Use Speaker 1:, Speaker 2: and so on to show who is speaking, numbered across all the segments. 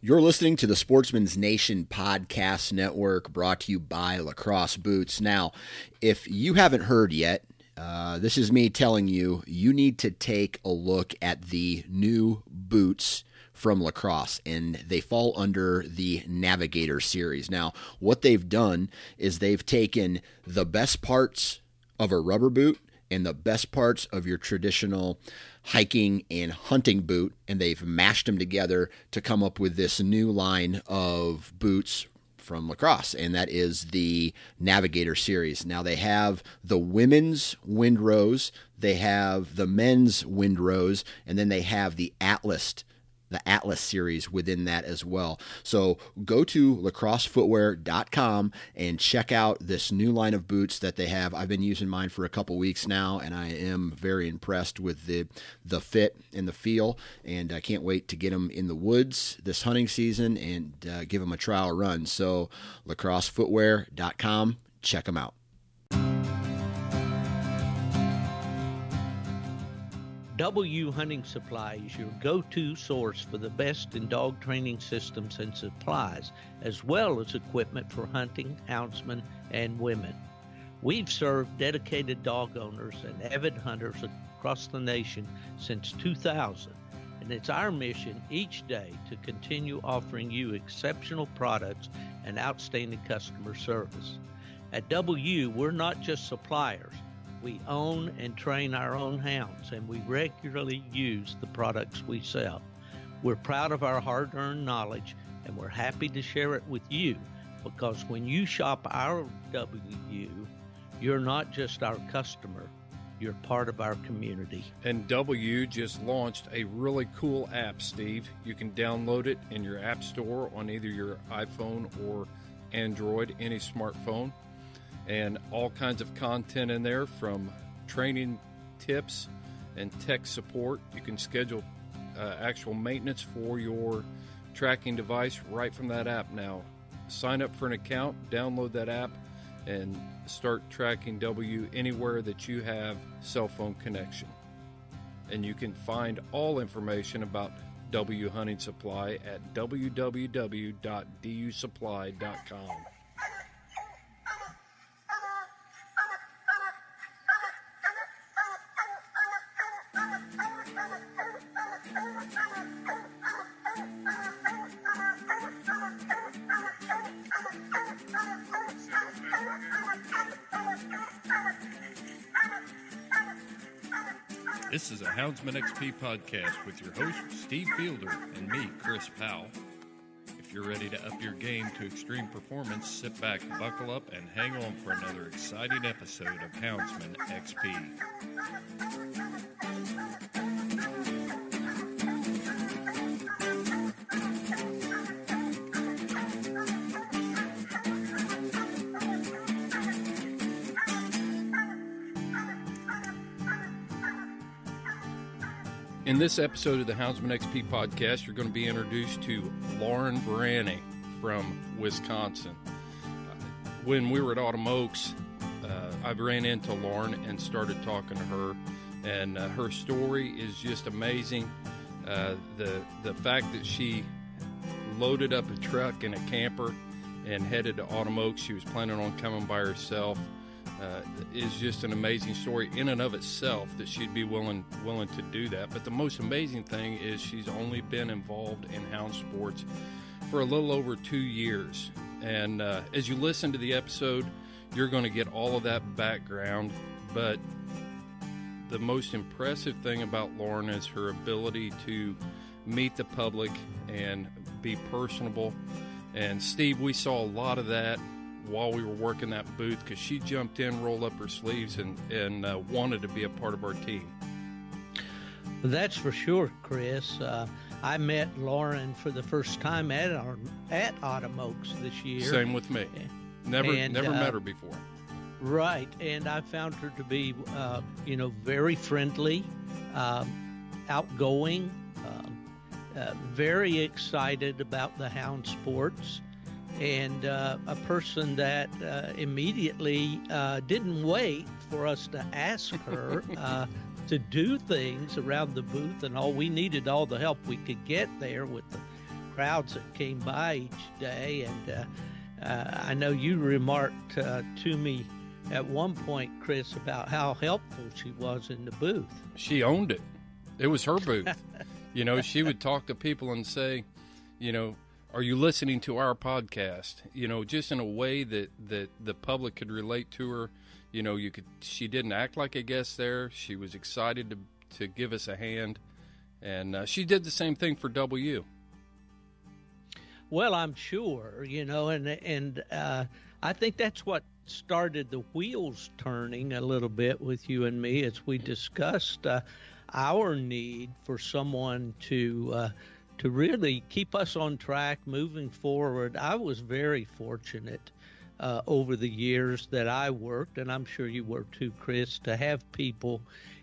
Speaker 1: You're listening to the Sportsman's Nation Podcast Network brought to you by Lacrosse Boots. Now, if you haven't heard yet, uh, this is me telling you, you need to take a look at the new boots from lacrosse and they fall under the navigator series now what they've done is they've taken the best parts of a rubber boot and the best parts of your traditional hiking and hunting boot, and they've mashed them together to come up with this new line of boots from lacrosse, and that is the Navigator series. Now they have the women's Windrose, they have the men's Windrose, and then they have the Atlas the Atlas series within that as well. So go to lacrossefootwear.com and check out this new line of boots that they have. I've been using mine for a couple weeks now, and I am very impressed with the the fit and the feel. And I can't wait to get them in the woods this hunting season and uh, give them a trial run. So lacrossefootwear.com, check them out.
Speaker 2: W Hunting Supply is your go to source for the best in dog training systems and supplies, as well as equipment for hunting, houndsmen, and women. We've served dedicated dog owners and avid hunters across the nation since 2000, and it's our mission each day to continue offering you exceptional products and outstanding customer service. At W, we're not just suppliers. We own and train our own hounds, and we regularly use the products we sell. We're proud of our hard earned knowledge, and we're happy to share it with you because when you shop our W, you're not just our customer, you're part of our community.
Speaker 3: And W just launched a really cool app, Steve. You can download it in your app store on either your iPhone or Android, any smartphone and all kinds of content in there from training tips and tech support. You can schedule uh, actual maintenance for your tracking device right from that app now. Sign up for an account, download that app, and start tracking W anywhere that you have cell phone connection. And you can find all information about W Hunting Supply at www.dusupply.com. This is a Houndsman XP podcast with your host, Steve Fielder, and me, Chris Powell. If you're ready to up your game to extreme performance, sit back, buckle up, and hang on for another exciting episode of Houndsman XP. In this episode of the Houndsman XP podcast, you're going to be introduced to Lauren Varani from Wisconsin. When we were at Autumn Oaks, uh, I ran into Lauren and started talking to her, and uh, her story is just amazing. Uh, the the fact that she loaded up a truck and a camper and headed to Autumn Oaks. She was planning on coming by herself uh, is just an amazing story in and of itself that she'd be willing willing to do that. But the most amazing thing is she's only been involved in hound sports for a little over two years. And uh, as you listen to the episode, you're going to get all of that background. But the most impressive thing about Lauren is her ability to meet the public and be personable. And Steve, we saw a lot of that while we were working that booth because she jumped in, rolled up her sleeves, and and uh, wanted to be a part of our team.
Speaker 2: That's for sure, Chris. Uh, I met Lauren for the first time at our at Autumn Oaks this year.
Speaker 3: Same with me. Never and, never uh, met her before.
Speaker 2: Right, and I found her to be, uh, you know, very friendly, um, outgoing, um, uh, very excited about the hound sports and uh, a person that uh, immediately uh, didn't wait for us to ask her uh, to do things around the booth and all. We needed all the help we could get there with the crowds that came by each day. And uh, uh, I know you remarked uh, to me at one point, Chris, about how helpful she was in the booth.
Speaker 3: She owned it. It was her booth. you know, she would talk to people and say, you know, are you listening to our podcast? You know, just in a way that that the public could relate to her. You know, you could. She didn't act like a guest there. She was excited to to give us a hand, and uh, she did the same thing for W.
Speaker 2: Well, I'm sure, you know, and and uh, I think that's what started the wheels turning a little bit with you and me as we discussed uh, our need for someone to uh, to really keep us on track moving forward. I was very fortunate uh, over the years that I worked, and I'm sure you were too, Chris, to have people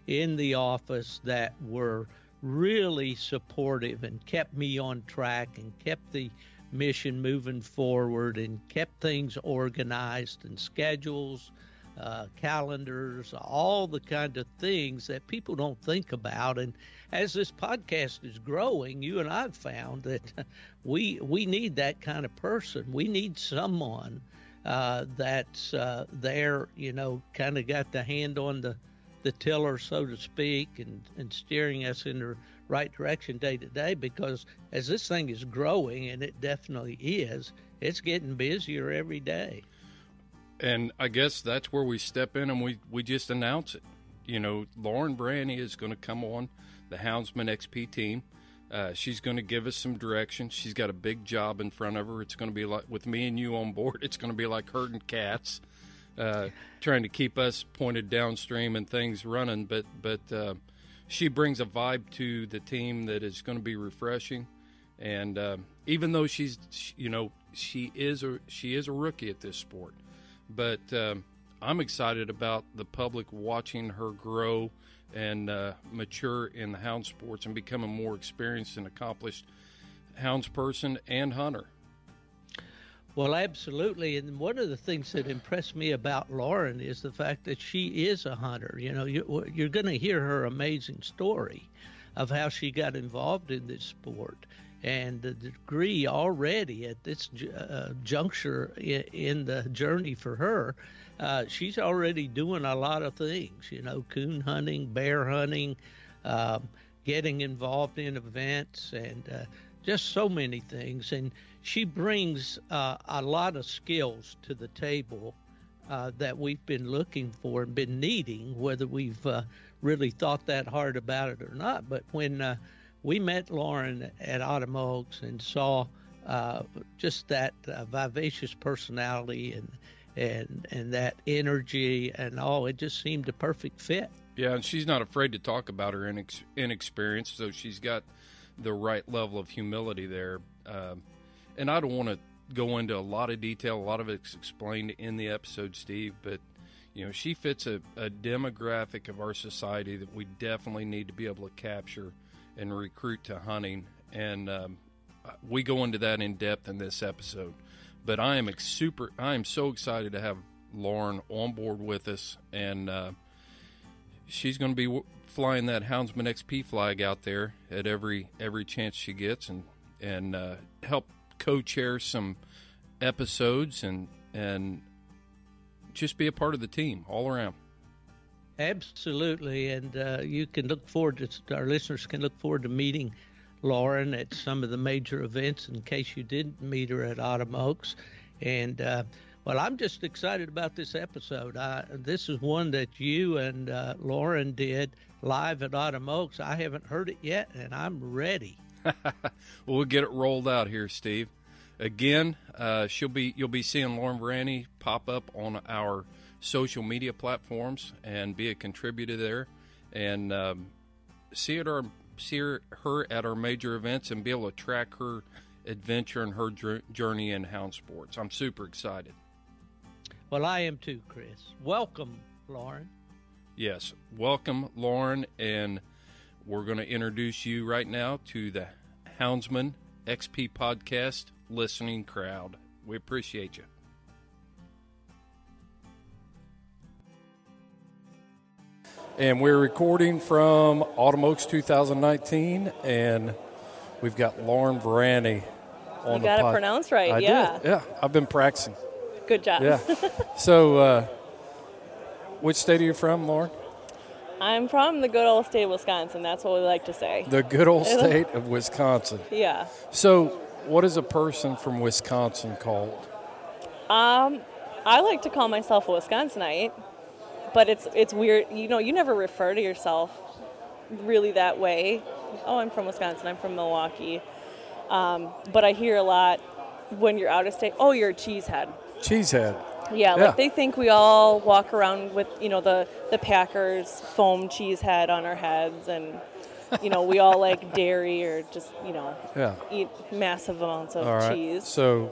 Speaker 2: in the office that were really supportive and kept me on track and kept the mission moving forward and kept things organized and schedules, uh, calendars, all the kind of things that people don't think about. And as this podcast is growing, you and I've found that we we need that kind of person. We need someone uh, that's uh, there, you know, kind of got the hand on the the tiller, so to speak, and, and steering us in the right direction day to day because as this thing is growing, and it definitely is, it's getting busier every day.
Speaker 3: And I guess that's where we step in and we, we just announce it. You know, Lauren Branny is going to come on the Houndsman XP team. Uh, she's going to give us some direction. She's got a big job in front of her. It's going to be like, with me and you on board, it's going to be like herding cats uh, trying to keep us pointed downstream and things running. But but uh, she brings a vibe to the team that is going to be refreshing. And uh, even though she's you know she is a she is a rookie at this sport, but um, I'm excited about the public watching her grow and uh, mature in the hound sports and become a more experienced and accomplished hounds person and hunter.
Speaker 2: Well, absolutely. And one of the things that impressed me about Lauren is the fact that she is a hunter. You know, you, you're going to hear her amazing story of how she got involved in this sport and the degree already at this uh, juncture in, the journey for her. Uh, she's already doing a lot of things, you know, coon hunting, bear hunting, um, getting involved in events, and uh, just so many things. And she brings uh, a lot of skills to the table uh, that we've been looking for and been needing, whether we've uh, really thought that hard about it or not. But when uh, we met Lauren at Autumn Oaks and saw uh, just that uh, vivacious personality and and and that energy and all, it just seemed a perfect fit.
Speaker 3: Yeah, and she's not afraid to talk about her inex- inexperience, so she's got the right level of humility there. Um, and I don't want to go into a lot of detail. A lot of it's explained in the episode, Steve, but you know, she fits a, a demographic of our society that we definitely need to be able to capture and recruit to hunting. And um, we go into that in depth in this episode. But I am super. I am so excited to have Lauren on board with us, and uh, she's going to be flying that Houndsman XP flag out there at every every chance she gets, and and uh, help co-chair some episodes and and just be a part of the team all around.
Speaker 2: Absolutely, and uh, you can look forward to our listeners can look forward to meeting Lauren at some of the major events. In case you didn't meet her at Autumn Oaks, and uh, well, I'm just excited about this episode. I, this is one that you and uh, Lauren did live at Autumn Oaks. I haven't heard it yet, and I'm ready.
Speaker 3: well, get it rolled out here, Steve. Again, uh, she'll be you'll be seeing Lauren Branny pop up on our social media platforms and be a contributor there, and um, see at our see her, her at our major events and be able to track her adventure and her journey in hound sports. I'm super excited.
Speaker 2: Well, I am too, Chris. Welcome, Lauren.
Speaker 3: Yes, welcome, Lauren, and we're going to introduce you right now to the Houndsman XP podcast listening crowd. We appreciate you. And we're recording from Autumn Oaks 2019, and we've got Lauren Branny on
Speaker 4: You
Speaker 3: the
Speaker 4: got it
Speaker 3: pod.
Speaker 4: pronounced right,
Speaker 3: I
Speaker 4: yeah.
Speaker 3: did. Yeah, I've been practicing.
Speaker 4: Good job.
Speaker 3: Yeah. so, uh, which state are you from, Lauren?
Speaker 4: I'm from the good old state of Wisconsin. That's what we like to say.
Speaker 3: The good old state of Wisconsin.
Speaker 4: Yeah.
Speaker 3: So, what is a person from Wisconsin called?
Speaker 4: Um, I like to call myself a Wisconsinite, but it's it's weird. You know, you never refer to yourself really that way. Oh, I'm from Wisconsin. I'm from Milwaukee. Um, but I hear a lot when you're out of state. Oh, you're a cheesehead.
Speaker 3: Cheesehead.
Speaker 4: Yeah,
Speaker 3: Yeah.
Speaker 4: like they think we all walk around with you know the the Packers foam cheese head on our heads, and you know we all like dairy or just you know
Speaker 3: Yeah.
Speaker 4: eat massive amounts of
Speaker 3: All right.
Speaker 4: cheese.
Speaker 3: So,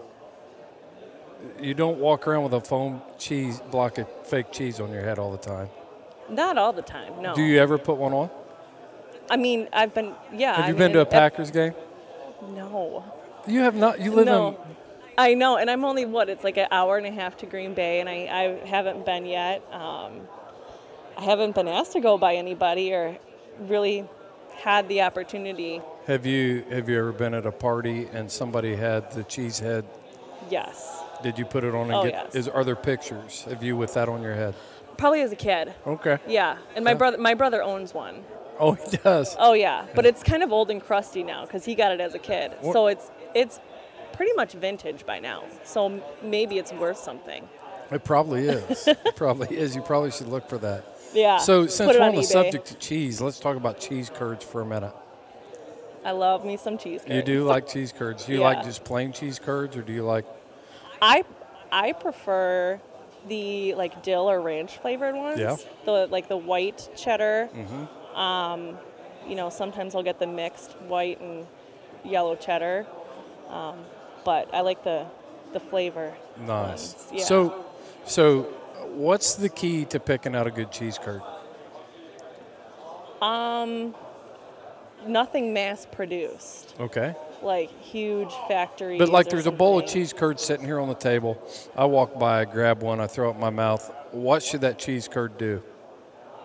Speaker 3: you don't walk around with a foam cheese block of fake cheese on your head all the time.
Speaker 4: Not all the time. No.
Speaker 3: Do you ever put one on?
Speaker 4: I mean, I've been yeah.
Speaker 3: Have you
Speaker 4: mean,
Speaker 3: been to a Packers game?
Speaker 4: No.
Speaker 3: You have not. You live
Speaker 4: no.
Speaker 3: in.
Speaker 4: I know, and I'm only what? It's like an hour and a half to Green Bay, and I, I haven't been yet. Um, I haven't been asked to go by anybody or really had the opportunity.
Speaker 3: Have you Have you ever been at a party and somebody had the cheese head?
Speaker 4: Yes.
Speaker 3: Did you put it on and
Speaker 4: Oh,
Speaker 3: get?
Speaker 4: yes.
Speaker 3: Is are there pictures of you with that on your head?
Speaker 4: Probably as a kid.
Speaker 3: Okay.
Speaker 4: Yeah, and my brother my brother owns one.
Speaker 3: Oh, he does.
Speaker 4: Oh yeah, but it's kind of old and crusty now because he got it as a kid.
Speaker 3: What-
Speaker 4: So it's it's pretty much vintage by now. So m- maybe it's worth something.
Speaker 3: It probably is. it probably is. You probably should look for that.
Speaker 4: Yeah.
Speaker 3: So since we're
Speaker 4: on
Speaker 3: on the subject of cheese, let's talk about cheese curds for a minute.
Speaker 4: I love me some cheese. Curds.
Speaker 3: You do like cheese curds. Do you
Speaker 4: Yeah.
Speaker 3: like just plain cheese curds, or do you like?
Speaker 4: I I prefer the like dill or ranch flavored ones.
Speaker 3: Yeah.
Speaker 4: The like the white cheddar. Mm-hmm. Um, you know, sometimes I'll get the mixed white and yellow cheddar. Um, but I like the the flavor.
Speaker 3: Nice.
Speaker 4: Yeah.
Speaker 3: So, so what's the key to picking out a good cheese curd?
Speaker 4: um, nothing mass produced.
Speaker 3: Okay.
Speaker 4: Like huge factories.
Speaker 3: But like there's a bowl of cheese curds sitting here on the table. I walk by, I grab one, I throw it in my mouth. What should that cheese curd do?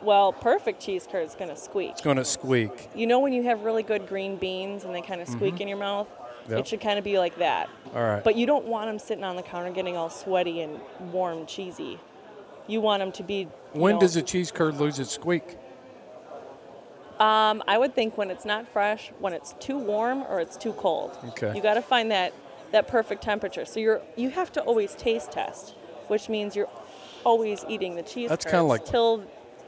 Speaker 4: Well, perfect cheese curd is gonna squeak.
Speaker 3: It's going to squeak.
Speaker 4: You know when you have really good green beans and they kind of squeak in your mouth?
Speaker 3: Mm-hmm. Yep.
Speaker 4: It should kind of be like that.
Speaker 3: All right.
Speaker 4: But you don't want them sitting on the counter getting all sweaty and warm, cheesy. You want them to be.
Speaker 3: when
Speaker 4: know-
Speaker 3: does a cheese curd lose its squeak?
Speaker 4: Um, I would think when it's not fresh, when it's too warm or it's too cold.
Speaker 3: Okay.
Speaker 4: You got to find that that perfect temperature. So you're you have to always taste test, which means you're always eating the cheese.
Speaker 3: That's kinda like-
Speaker 4: till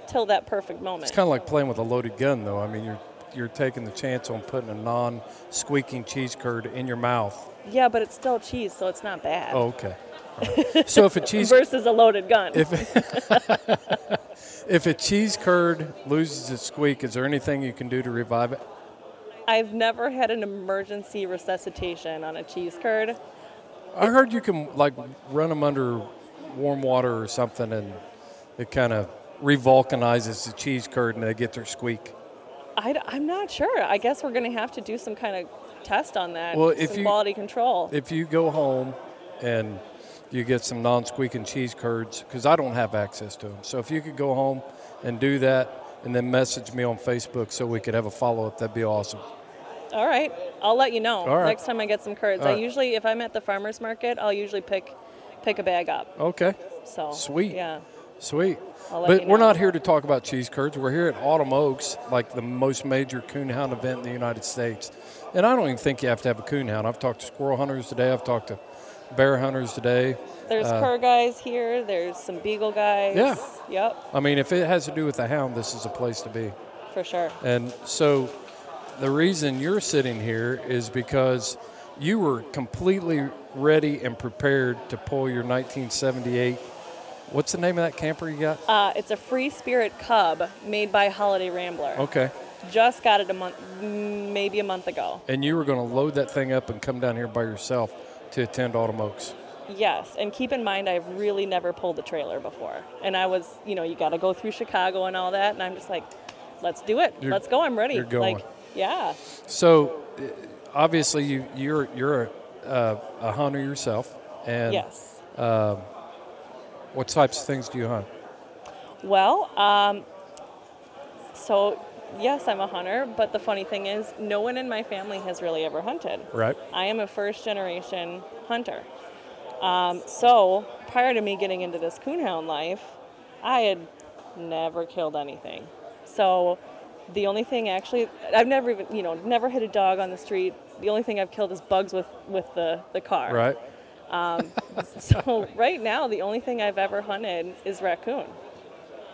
Speaker 4: till that perfect moment.
Speaker 3: It's kind of like playing with a loaded gun, though. I mean, you're you're taking the chance on putting a non-squeaking cheese curd in your mouth.
Speaker 4: yeah, but it's still cheese, so it's not bad.
Speaker 3: Oh, okay. Right. so if a cheese
Speaker 4: Versus a loaded gun.
Speaker 3: if if a cheese curd loses its squeak, is there anything you can do to revive it?
Speaker 4: I've never had an emergency resuscitation on a cheese curd.
Speaker 3: I heard you can like run them under warm water or something, and it kind of revulcanizes the cheese curd, and they get their squeak.
Speaker 4: I, am not sure. I guess we're going to have to do some kind of test on that.
Speaker 3: Well, if you-
Speaker 4: quality control.
Speaker 3: If you go home and you get some non-squeaking cheese curds, because I don't have access to them, so if you could go home and do that, and then message me on Facebook so we could have a follow-up, that'd be awesome.
Speaker 4: All right, I'll let you know
Speaker 3: right.
Speaker 4: next time I get some curds.
Speaker 3: All
Speaker 4: I
Speaker 3: right.
Speaker 4: usually, if I'm at the farmers market, I'll usually pick pick a bag up.
Speaker 3: Okay.
Speaker 4: So
Speaker 3: Sweet.
Speaker 4: Yeah.
Speaker 3: Sweet. But
Speaker 4: you
Speaker 3: we're not here to talk about cheese curds. We're here at Autumn Oaks, like the most major coonhound event in the United States. And I don't even think you have to have a coonhound. I've talked to squirrel hunters today. I've talked to bear hunters today.
Speaker 4: There's
Speaker 3: Uh,
Speaker 4: cur guys here. There's some beagle guys.
Speaker 3: Yeah.
Speaker 4: Yep,
Speaker 3: I mean, if it has to do with the hound, this is a place to be.
Speaker 4: for sure.
Speaker 3: And so the reason you're sitting here is because you were completely ready and prepared to pull your 1978. What's the name of that camper you got?
Speaker 4: Uh, it's a free spirit cub made by Holiday Rambler.
Speaker 3: Okay.
Speaker 4: Just got it a month, maybe a month ago.
Speaker 3: And you were going to load that thing up and come down here by yourself to attend Autumn Oaks.
Speaker 4: Yes, and keep in mind I've really never pulled a trailer before, and I was, you know, you got to go through Chicago and all that, and I'm just like, let's do it,
Speaker 3: You're-
Speaker 4: let's go, I'm ready.
Speaker 3: you're going.
Speaker 4: Like, yeah,
Speaker 3: So uh, obviously you, you're you're a, uh, a hunter yourself, and
Speaker 4: yes.
Speaker 3: what types of things do you hunt?
Speaker 4: Well, um, so yes, I'm a hunter, but the funny thing is, no one in my family has really ever hunted.
Speaker 3: Right.
Speaker 4: I am a first generation hunter. Um, so prior to me getting into this coonhound life, I had never killed anything. So the only thing actually, I've never even, you know, never hit a dog on the street. The only thing I've killed is bugs with, with the, the car.
Speaker 3: Right.
Speaker 4: So right now, the only thing I've ever hunted is raccoon.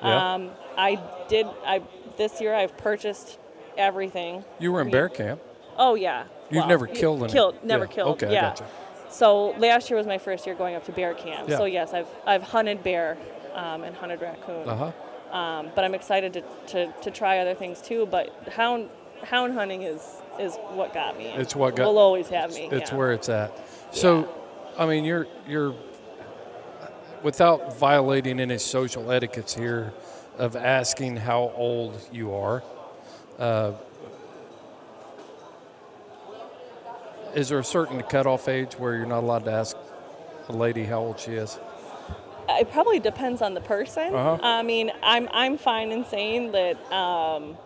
Speaker 3: Yeah.
Speaker 4: Um, I did, I, this year I've purchased everything.
Speaker 3: you were in bear camp.
Speaker 4: Oh yeah.
Speaker 3: You've
Speaker 4: Well,
Speaker 3: never killed any-
Speaker 4: Killed, never
Speaker 3: yeah,
Speaker 4: killed.
Speaker 3: okay, I
Speaker 4: yeah.
Speaker 3: gotcha.
Speaker 4: So last year was my first year going up to bear camp.
Speaker 3: Yeah.
Speaker 4: So yes, I've I've hunted bear um, and hunted raccoon.
Speaker 3: Uh huh.
Speaker 4: Um, but I'm excited to, to, to try other things too. But hound hound hunting is is what got me.
Speaker 3: It's what got-
Speaker 4: will always have me.
Speaker 3: It's
Speaker 4: yeah.
Speaker 3: where it's at. So, I mean, you're you're without violating any social etiquettes here of asking how old you are. Uh, is there a certain cutoff age where you're not allowed to ask a lady how old she is?
Speaker 4: It probably depends on the person.
Speaker 3: Uh-huh.
Speaker 4: I mean, I'm I'm fine in saying that. Um,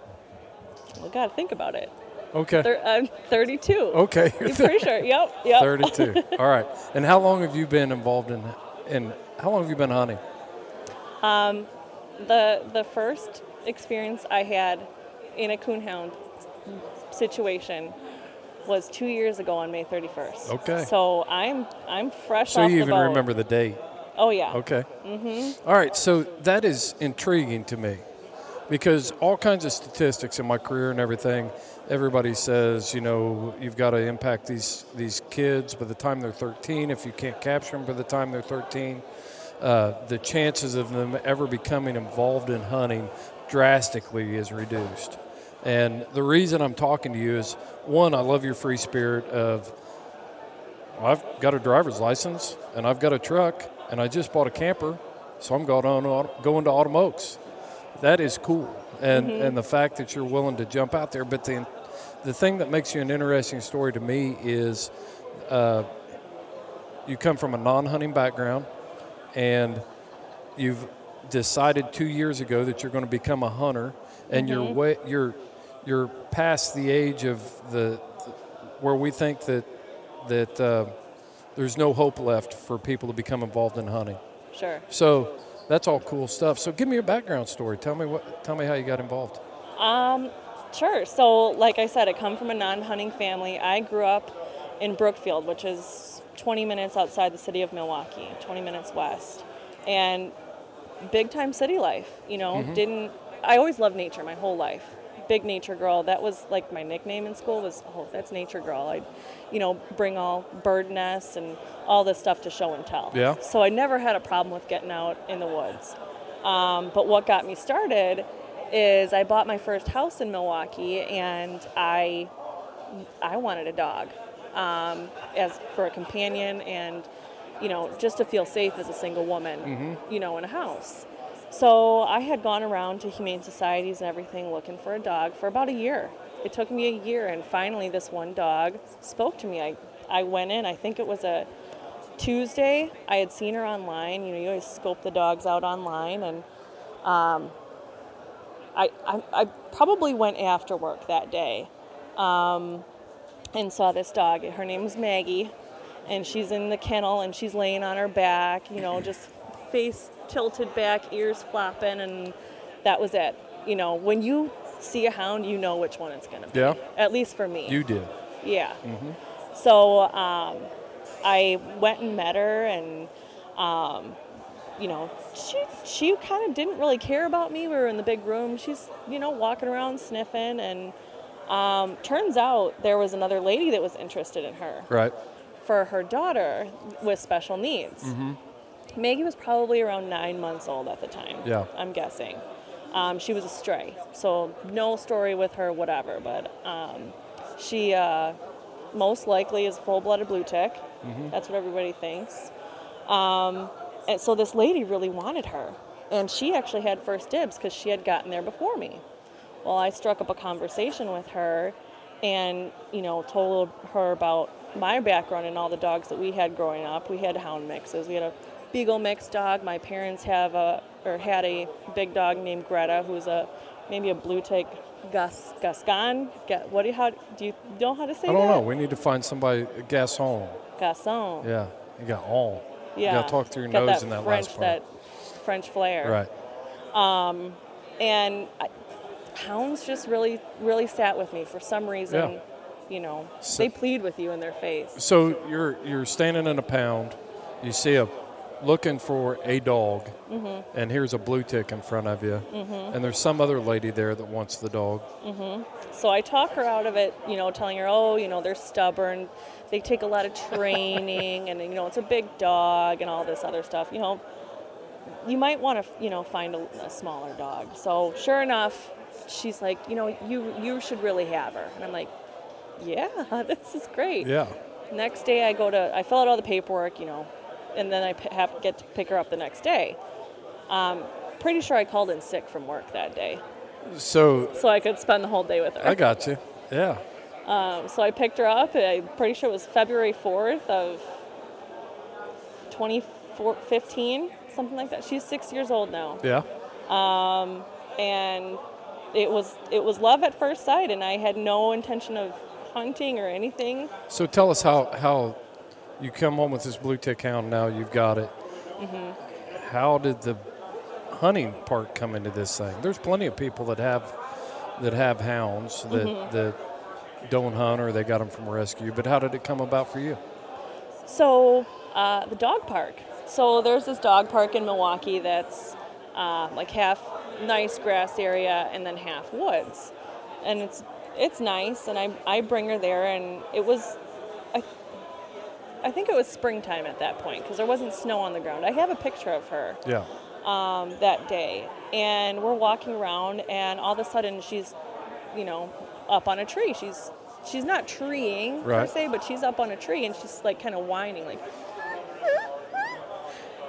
Speaker 4: well, gotta think about it.
Speaker 3: Okay.
Speaker 4: Thir- I'm 32.
Speaker 3: Okay.
Speaker 4: I'm pretty sure. Yep. Yep.
Speaker 3: 32. All right. And how long have you been involved in in how long have you been hunting?
Speaker 4: The the first experience I had in a coonhound situation was two years ago on May 31st.
Speaker 3: Okay.
Speaker 4: So I'm I'm fresh
Speaker 3: So you even
Speaker 4: boat.
Speaker 3: remember the date.
Speaker 4: Oh yeah.
Speaker 3: Okay. Mm-hmm. All right. So that is intriguing to me because all kinds of statistics in my career and everything, everybody says, you know, you've got to impact these these kids by the time they're 13. If you can't capture them by the time they're 13, uh, the chances of them ever becoming involved in hunting drastically is reduced. And the reason I'm talking to you is one, I love your free spirit of I've got a driver's license and I've got a truck and I just bought a camper, so I'm going on going to Autumn Oaks. That is cool, and and the fact that you're willing to jump out there. But the the thing that makes you an interesting story to me is uh, you come from a non-hunting background, and you've decided two years ago that you're going to become a hunter, and you're way you're you're past the age of the where we think that that uh, there's no hope left for people to become involved in hunting.
Speaker 4: Sure.
Speaker 3: So that's all cool stuff. So give me your background story. Tell me what. Tell me how you got involved.
Speaker 4: Um, sure. So, like I said, I come from a non-hunting family. I grew up in Brookfield, which is 20 minutes outside the city of Milwaukee, 20 minutes west, and big time city life. You know, didn't I always loved nature my whole life. Big nature girl. That was like my nickname in school was oh that's nature girl. I'd, you know, bring all bird nests and all this stuff to show and tell.
Speaker 3: Yeah.
Speaker 4: So I never had a problem with getting out in the woods. Um, but what got me started is I bought my first house in Milwaukee, and I I wanted a dog um, as for a companion, and you know just to feel safe as a single woman, you know, in a house. So I had gone around to humane societies and everything looking for a dog for about a year. It took me a year, and finally this one dog spoke to me. I I went in. I think it was a Tuesday. I had seen her online. You know, you always scope the dogs out online, and um, I, I, I probably went after work that day um, and saw this dog. Her name is Maggie, and she's in the kennel and she's laying on her back, you know, just face tilted back, ears flopping, and that was it. You know, when you see a hound, you know which one it's going to be.
Speaker 3: Yeah.
Speaker 4: At least for me.
Speaker 3: You did.
Speaker 4: Yeah. So um, I went and met her, and um, you know, she she kind of didn't really care about me. We were in the big room. She's you know walking around sniffing, and um, turns out there was another lady that was interested in her
Speaker 3: Right.
Speaker 4: for her daughter with special needs. Maggie was probably around nine months old at the time.
Speaker 3: Yeah.
Speaker 4: I'm guessing. Um, she was a stray, so no story with her, whatever. But um, she uh, most likely is full-blooded blue tick. That's what everybody thinks. Um, and so this lady really wanted her, and she actually had first dibs because she had gotten there before me. Well, I struck up a conversation with her, and you know, told her about my background and all the dogs that we had growing up. We had hound mixes. We had a beagle mix dog. My parents have a or had a big dog named Greta, who's a maybe a blue tick Gus Gascon. Ga- What do you how do you know how to say that?
Speaker 3: I don't
Speaker 4: that?
Speaker 3: know. We need to find somebody. Gasson.
Speaker 4: Gasson.
Speaker 3: Yeah. You got all.
Speaker 4: Yeah.
Speaker 3: You got to talk through your
Speaker 4: Got
Speaker 3: nose
Speaker 4: that
Speaker 3: in that
Speaker 4: French
Speaker 3: last part.
Speaker 4: that French flair.
Speaker 3: Right.
Speaker 4: Um, and I, hounds just really really sat with me for some reason
Speaker 3: Yeah.
Speaker 4: you know
Speaker 3: So-
Speaker 4: they plead with you in their face
Speaker 3: So you're you're standing in a pound. You see a looking for a dog,
Speaker 4: Mm-hmm.
Speaker 3: and here's a blue tick in front of you, and there's some other lady there that wants the dog. Mm-hmm.
Speaker 4: so i talk her out of it you know telling her oh you know they're stubborn they take a lot of training and you know it's a big dog and all this other stuff you know you might want to you know find a, a smaller dog so sure enough she's like you know you you should really have her and i'm like yeah this is great
Speaker 3: Yeah.
Speaker 4: Next day, I go to, I fill out all the paperwork, you know, and then I p- have to get to pick her up the next day. Um, pretty sure I called in sick from work that day,
Speaker 3: So
Speaker 4: so I could spend the whole day with her.
Speaker 3: I got you. Yeah.
Speaker 4: Um, so I picked her up. I'm pretty sure it was February 4th of 2015, something like that. She's six years old now,
Speaker 3: Yeah.
Speaker 4: Um, and it was it was love at first sight, and I had no intention of hunting or anything.
Speaker 3: So tell us how how you come home with this blue tick hound. Now you've got it.
Speaker 4: Mm-hmm.
Speaker 3: How did the hunting part come into this thing? There's plenty of people that have that have hounds that
Speaker 4: Mm-hmm.
Speaker 3: that don't hunt or they got them from rescue. But how did it come about for you?
Speaker 4: So, uh, the dog park. So, there's this dog park in Milwaukee that's uh, like half nice grass area and then half woods. And it's it's nice, and I, I bring her there, and it was, I, I think it was springtime at that point because there wasn't snow on the ground. I have a picture of her
Speaker 3: Yeah.
Speaker 4: um, that day, and we're walking around, and all of a sudden she's, you know, up on a tree. She's she's not treeing per se, but she's up on a tree, and she's like kind of whining, like.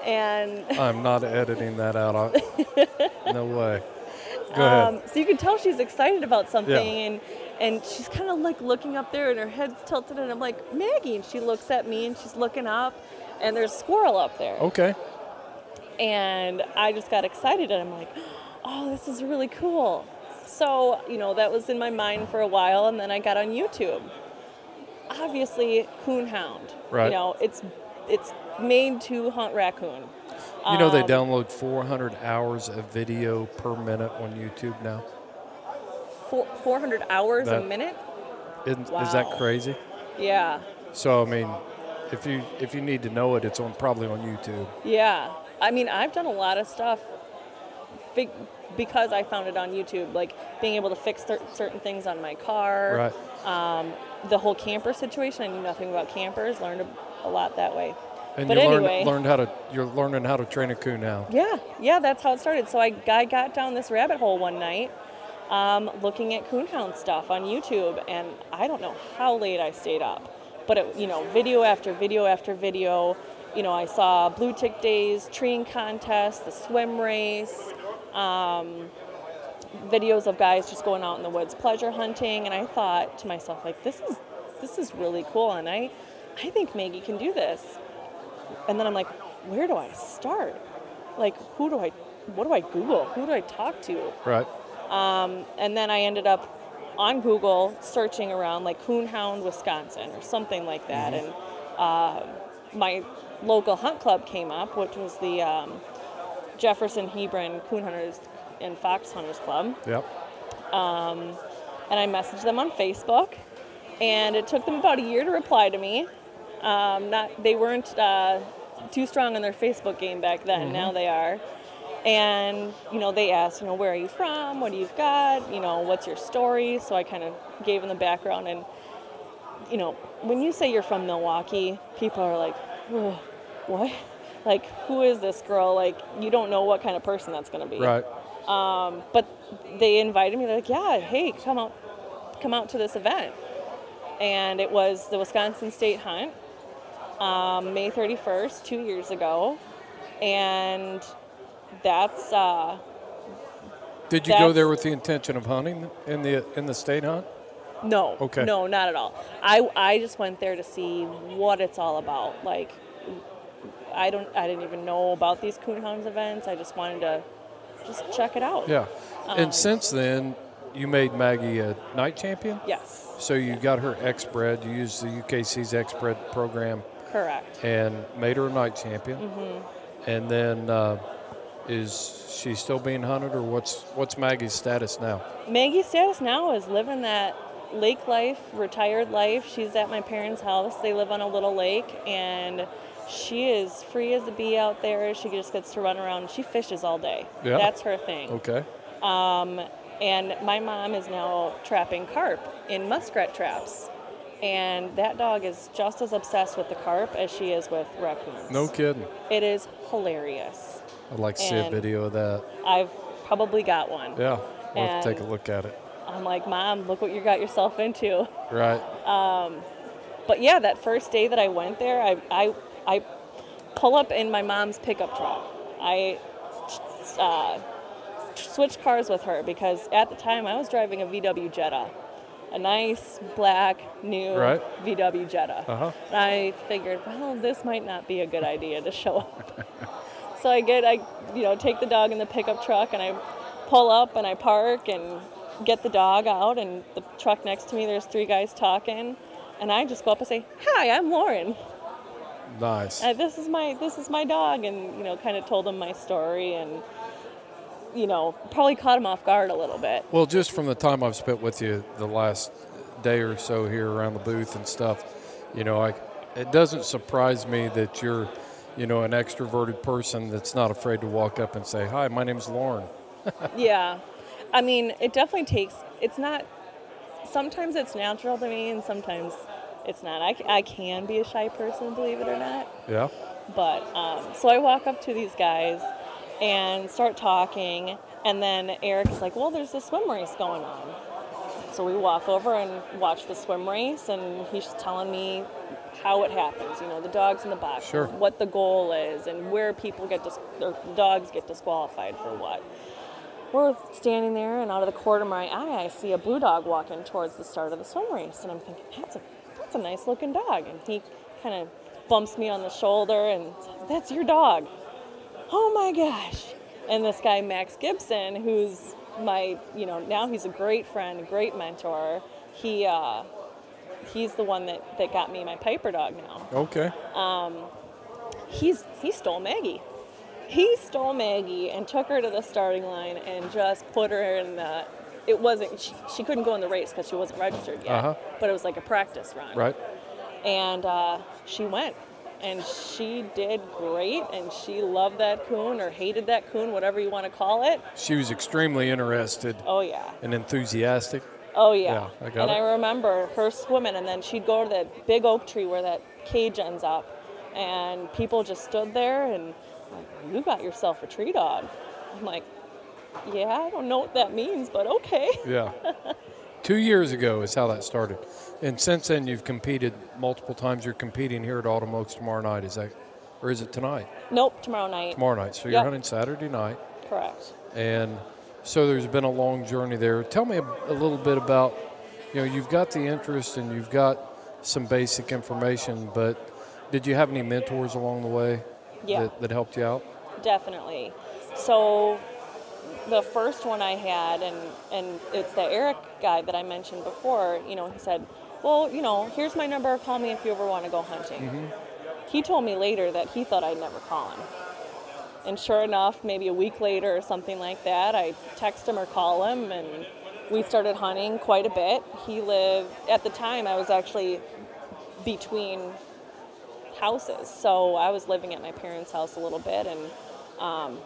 Speaker 4: And
Speaker 3: I'm not editing that out. I, no way. Go ahead.
Speaker 4: um, so you can tell she's excited about something,
Speaker 3: Yeah.
Speaker 4: and and she's kind of like looking up there, and her head's tilted, and I'm like Maggie, and she looks at me, and she's looking up, and there's a squirrel up there.
Speaker 3: Okay.
Speaker 4: and I just got excited and I'm like, oh, this is really cool. So, you know, that was in my mind for a while and then I got on YouTube. Obviously, coonhound.
Speaker 3: Right.
Speaker 4: You know, it's it's made to hunt raccoon.
Speaker 3: You know they
Speaker 4: Um,
Speaker 3: download 400 hours of video per minute on YouTube now.
Speaker 4: Four, 400 hours
Speaker 3: That-
Speaker 4: a minute?
Speaker 3: Isn't, Is that crazy?
Speaker 4: Yeah.
Speaker 3: So I mean, if you if you need to know it, it's on probably on YouTube.
Speaker 4: Yeah. I mean, I've done a lot of stuff because I found it on YouTube, like being able to fix cer- certain things on my car.
Speaker 3: Right.
Speaker 4: Um, the whole camper situation, I knew nothing about campers, learned a lot that way.
Speaker 3: And
Speaker 4: But
Speaker 3: you learned
Speaker 4: anyway.
Speaker 3: learned how to you're learning how to train a coon now.
Speaker 4: Yeah, yeah, that's how it started. So I, I got down this rabbit hole one night um, looking at coonhound stuff on YouTube, and I don't know how late I stayed up, but it, you know, video after video after video. You know, I saw blue tick days, treeing contest, the swim race, um, videos of guys just going out in the woods pleasure hunting, and I thought to myself, like, this is this is really cool, and I I think Maggie can do this. And then I'm like, where do I start? Like, who do I, what do I Google? Who do I talk to?
Speaker 3: Right.
Speaker 4: Um, and then I ended up on Google searching around like Coonhound, Wisconsin, or something like that. And uh, my local hunt club came up, which was the um, Jefferson Hebron Coon Hunters and Fox Hunters Club.
Speaker 3: Yep.
Speaker 4: And I messaged them on Facebook, and it took them about a year to reply to me. Um, not they weren't uh, too strong in their Facebook game back then. Now they are. And you know, they asked, you know, where are you from? What do you've got? You know, what's your story? So I kind of gave them the background. And you know, when you say you're from Milwaukee, people are like, what? Like, who is this girl? Like, you don't know what kind of person that's going to be.
Speaker 3: Right.
Speaker 4: Um, but they invited me. They're like, "Yeah, hey, come out, come out to this event." And it was the Wisconsin State Hunt, um, May 31st, two years ago, and that's uh,
Speaker 3: Did you go there with the intention of hunting in the in the state hunt?
Speaker 4: no,
Speaker 3: Okay.
Speaker 4: no, not at all. I I just went there to see what it's all about. Like, I don't, I didn't even know about these coonhounds events. I just wanted to just check it out.
Speaker 3: Yeah.
Speaker 4: Um,
Speaker 3: and since then, you made Maggie a night champion.
Speaker 4: Yes,
Speaker 3: So you got her X bred. You used the UKC's X bred program
Speaker 4: correct.
Speaker 3: and made her a night champion.
Speaker 4: Mm-hmm.
Speaker 3: And then uh, is she still being hunted, or what's what's Maggie's status now?
Speaker 4: Maggie's status now is living that lake life, retired life. She's at my parents' house. They live on a little lake, and she is free as a bee out there. She just gets to run around. She fishes all day.
Speaker 3: Yeah.
Speaker 4: That's her thing.
Speaker 3: Okay.
Speaker 4: Um, and my mom is now trapping carp in muskrat traps. And that dog is just as obsessed with the carp as she is with raccoons.
Speaker 3: No kidding.
Speaker 4: It is hilarious.
Speaker 3: I'd like to see a video of that.
Speaker 4: I've probably got one.
Speaker 3: Yeah. We'll have to take a look at it.
Speaker 4: I'm like, Mom, look what you got yourself into.
Speaker 3: Right.
Speaker 4: Um, But yeah, that first day that I went there, I, I, I pull up in my mom's pickup truck. I uh, switched cars with her because at the time I was driving a VW Jetta, a nice black new
Speaker 3: Right.
Speaker 4: VW Jetta.
Speaker 3: Uh-huh.
Speaker 4: And I figured, well, this might not be a good idea to show up. so I get, I you know, take the dog in the pickup truck and I pull up and I park and get the dog out and the truck next to me. There's three guys talking, and I just go up and say, "Hi, I'm Lauren.
Speaker 3: Nice.
Speaker 4: Uh, this is my this is my dog," and you know, kind of told them my story and. You know, probably caught him off guard a little bit.
Speaker 3: Well, just from the time I've spent with you the last day or so here around the booth and stuff, you know, I, it doesn't surprise me that you're, you know, an extroverted person that's not afraid to walk up and say, "Hi, my name's Lauren."
Speaker 4: Yeah. I mean, it definitely takes, it's not, sometimes it's natural to me and sometimes it's not. I, I can be a shy person, believe it or not.
Speaker 3: Yeah.
Speaker 4: But, um, so I walk up to these guys and start talking, and then Eric's like, well, there's a swim race going on. So we walk over and watch the swim race, and he's telling me how it happens. You know, the dogs in the box,
Speaker 3: Sure.
Speaker 4: what the goal is, and where people get dis- or dogs get disqualified for what. We're standing there, and out of the corner of my eye, I see a blue dog walking towards the start of the swim race, and I'm thinking, that's a that's a nice looking dog. And he kind of bumps me on the shoulder and says, "That's your dog." Oh my gosh! And this guy Max Gibson, who's my, you know, now he's a great friend, a great mentor. He uh, he's the one that that got me my Piper dog now
Speaker 3: Okay.
Speaker 4: Um, he's he stole Maggie. He stole Maggie and took her to the starting line and just put her in the. It wasn't she, she couldn't go in the race because she wasn't registered yet,
Speaker 3: Uh-huh.
Speaker 4: but it was like a practice run.
Speaker 3: Right.
Speaker 4: And uh, she went, and she did great, and she loved that coon or hated that coon, whatever you want to call it.
Speaker 3: She was extremely interested
Speaker 4: Oh yeah.
Speaker 3: and enthusiastic.
Speaker 4: Oh yeah.
Speaker 3: Yeah, I got
Speaker 4: and
Speaker 3: it.
Speaker 4: I remember her swimming, and then she'd go to that big oak tree where that cage ends up, and people just stood there and like, you got yourself a tree dog. I'm like, yeah, I don't know what that means, but okay.
Speaker 3: Yeah. Two years ago is how that started. And since then, you've competed multiple times. You're competing here at Autumn Oaks tomorrow night. Is that, or is it tonight?
Speaker 4: Nope, tomorrow night.
Speaker 3: Tomorrow night. So you're
Speaker 4: Yep.
Speaker 3: hunting Saturday night.
Speaker 4: Correct.
Speaker 3: And so there's been a long journey there. Tell me a, a little bit about, you know, you've got the interest and you've got some basic information, but did you have any mentors along the way
Speaker 4: Yeah.
Speaker 3: that, that helped you out?
Speaker 4: Definitely. So the first one I had, and and it's the Eric guy that I mentioned before. You know, he said, "Well, you know, here's my number. Call me if you ever want to go hunting." He told me later that he thought I'd never call him. And sure enough, maybe a week later or something like that, I text him or call him, and we started hunting quite a bit. He lived at the time. I was actually between houses. So I was living at my parents' house a little bit, and um,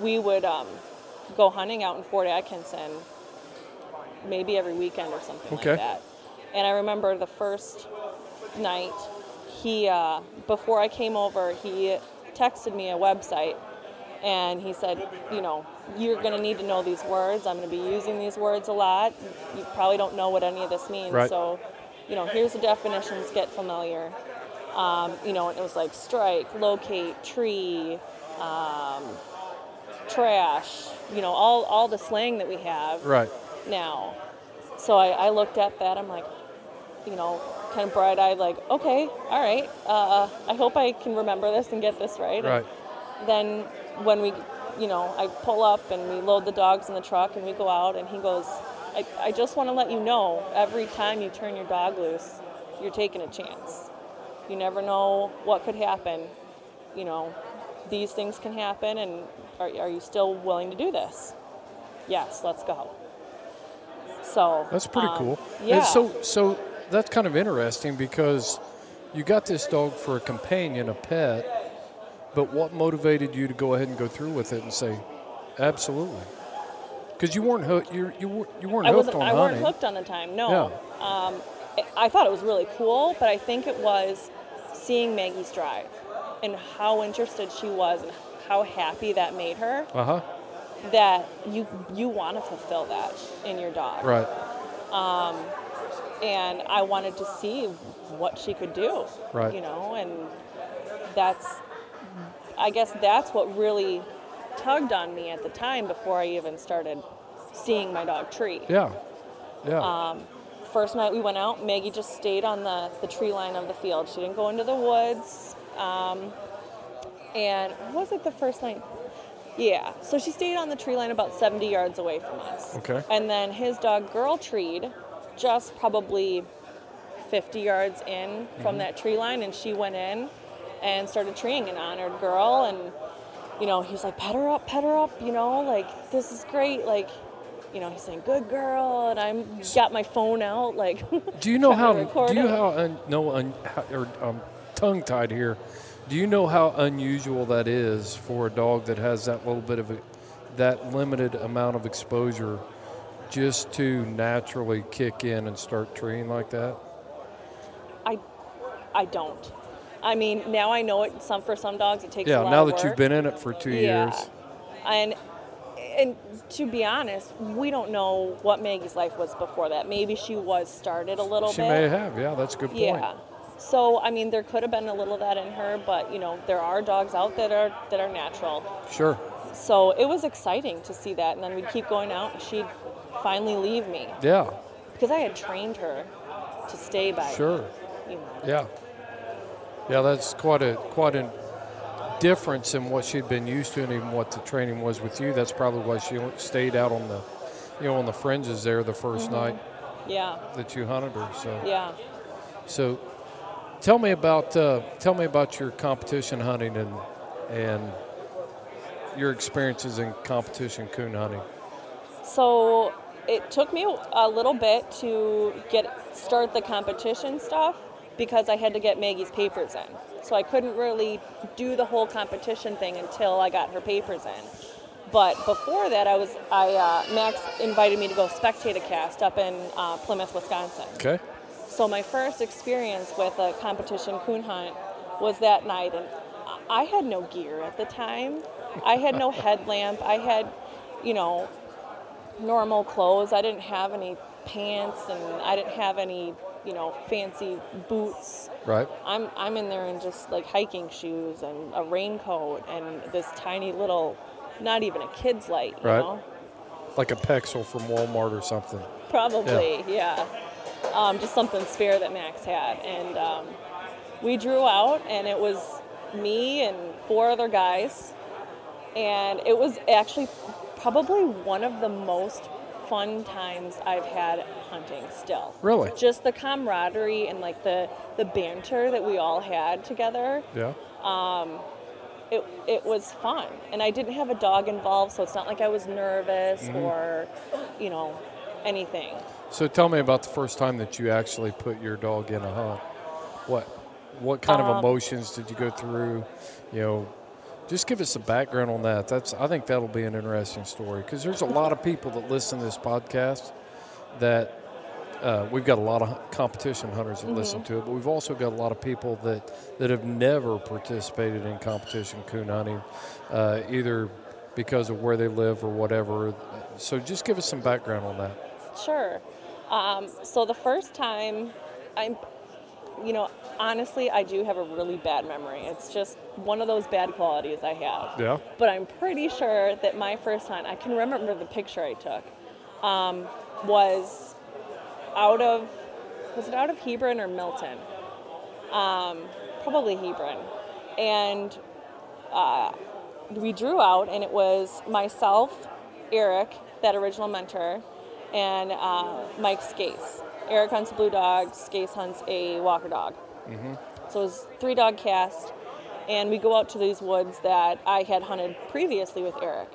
Speaker 4: we would um, go hunting out in Fort Atkinson maybe every weekend or something
Speaker 3: Okay.
Speaker 4: like that. And I remember the first night, he uh, before I came over, he texted me a website, and he said, you know, you're going to need to know these words. I'm going to be using these words a lot. You probably don't know what any of this means,
Speaker 3: Right.
Speaker 4: so you know, here's the definitions. Get familiar. Um, you know, it was like strike, locate, tree, um, trash. You know, all all the slang that we have
Speaker 3: Right.
Speaker 4: now. So I, I looked at that. I'm like, you know, kind of bright-eyed, like, okay, all right. Uh, I hope I can remember this and get this right.
Speaker 3: Right.
Speaker 4: Then when we, you know, I pull up and we load the dogs in the truck and we go out, and he goes, I, I just want to let you know every time you turn your dog loose, you're taking a chance. You never know what could happen. You know, these things can happen, and are, are you still willing to do this? Yes, let's go. So
Speaker 3: That's pretty
Speaker 4: um,
Speaker 3: cool. And
Speaker 4: Yeah.
Speaker 3: so, so that's kind of interesting because you got this dog for a companion, a pet, but what motivated you to go ahead and go through with it and say, absolutely? Because you weren't hooked. You you weren't you weren't
Speaker 4: I
Speaker 3: hooked
Speaker 4: wasn't.
Speaker 3: on
Speaker 4: I weren't hooked on the time. No. Yeah. Um, I- I thought it was really cool, but I think it was seeing Maggie's drive and how interested she was and how happy that made her.
Speaker 3: Uh huh.
Speaker 4: That you you want to fulfill that in your dog,
Speaker 3: Right.
Speaker 4: and I wanted to see what she could do.
Speaker 3: Right.
Speaker 4: You know, and that's I guess that's what really tugged on me at the time before I even started seeing my dog tree.
Speaker 3: Yeah. Yeah.
Speaker 4: Um, first night we went out, Maggie just stayed on the, the tree line of the field. She didn't go into the woods. Um, and was it the first night? Yeah. So she stayed on the tree line about 70 yards away from us.
Speaker 3: Okay.
Speaker 4: And then his dog Girl treed just probably 50 yards in from that tree line, and she went in and started treeing an honored Girl. And, you know, he's like, pet her up, pet her up, you know, like, this is great. Like, you know, he's saying, good girl. And I'm got my phone out, like,
Speaker 3: do you know how? Do you how? Un, no, un, how, or um, tongue tied here. Do you know how unusual that is for a dog that has that little bit of a, that limited amount of exposure, just to naturally kick in and start treeing like that?
Speaker 4: I, I don't. I mean, now I know it. Some for some dogs, it takes a
Speaker 3: Yeah. Now that you've been in it for two
Speaker 4: yeah.
Speaker 3: years.
Speaker 4: And and to be honest, we don't know what Maggie's life was before that. Maybe she was started a little
Speaker 3: She
Speaker 4: bit.
Speaker 3: may have. Yeah, that's a good point.
Speaker 4: Yeah. So I mean, there could have been a little of that in her, but you know, there are dogs out that are that are natural.
Speaker 3: Sure.
Speaker 4: So it was exciting to see that, and then we'd keep going out, and she'd finally leave me
Speaker 3: Yeah.
Speaker 4: because I had trained her to stay by.
Speaker 3: Sure.
Speaker 4: You know.
Speaker 3: Yeah. Yeah, that's quite a quite a difference in what she'd been used to, and even what the training was with you. That's probably why she stayed out on the, you know, on the fringes there the 1st night
Speaker 4: Yeah.
Speaker 3: that you hunted her. So,
Speaker 4: Mm-hmm. Yeah.
Speaker 3: so tell me about uh, tell me about your competition hunting and and your experiences in competition coon hunting.
Speaker 4: So it took me a little bit to get start the competition stuff because I had to get Maggie's papers in. So I couldn't really do the whole competition thing until I got her papers in. But before that, I was I uh, Max invited me to go spectate a cast up in uh, Plymouth, Wisconsin.
Speaker 3: Okay.
Speaker 4: So my first experience with a competition coon hunt was that night, and I had no gear at the time. I had no headlamp. I had, you know, normal clothes. I didn't have any pants, and I didn't have any, you know, fancy boots.
Speaker 3: Right.
Speaker 4: I'm I'm in there in just like hiking shoes and a raincoat and this tiny little, not even a kid's light, you
Speaker 3: Right.
Speaker 4: know.
Speaker 3: Like a Petzl from Walmart or something.
Speaker 4: Probably, yeah. Um, just something spare that Max had. And um, we drew out, and it was me and four other guys. And it was actually probably one of the most fun times I've had hunting still.
Speaker 3: Really?
Speaker 4: Just the camaraderie and like the, the banter that we all had together
Speaker 3: Yeah.
Speaker 4: Um, it, it was fun and i didn't have a dog involved so it's not like i was nervous
Speaker 3: Mm-hmm.
Speaker 4: or you know anything
Speaker 3: So tell me about the first time that you actually put your dog in a hunt. What what kind of
Speaker 4: Um,
Speaker 3: emotions did you go through? You know, just give us a background on that. That's I think that'll be an interesting story because there's a lot of people that listen to this podcast that uh, we've got a lot of competition hunters that
Speaker 4: Mm-hmm.
Speaker 3: listen to it, but we've also got a lot of people that that have never participated in competition coon hunting, uh, either because of where they live or whatever. So just give us some background on that.
Speaker 4: Sure. Um, so the first time i'm you know honestly i do have a really bad memory. It's just one of those bad qualities i have.
Speaker 3: Yeah.
Speaker 4: but i'm pretty sure that my first time, i can remember the picture i took um, was out of was it out of hebron or milton? Um, probably hebron. And uh, we drew out and it was myself eric that original mentor and uh, Mike Scase. Eric hunts a blue dog, Scase hunts a Walker dog. So it was three dog cast, and we go out to these woods that I had hunted previously with Eric.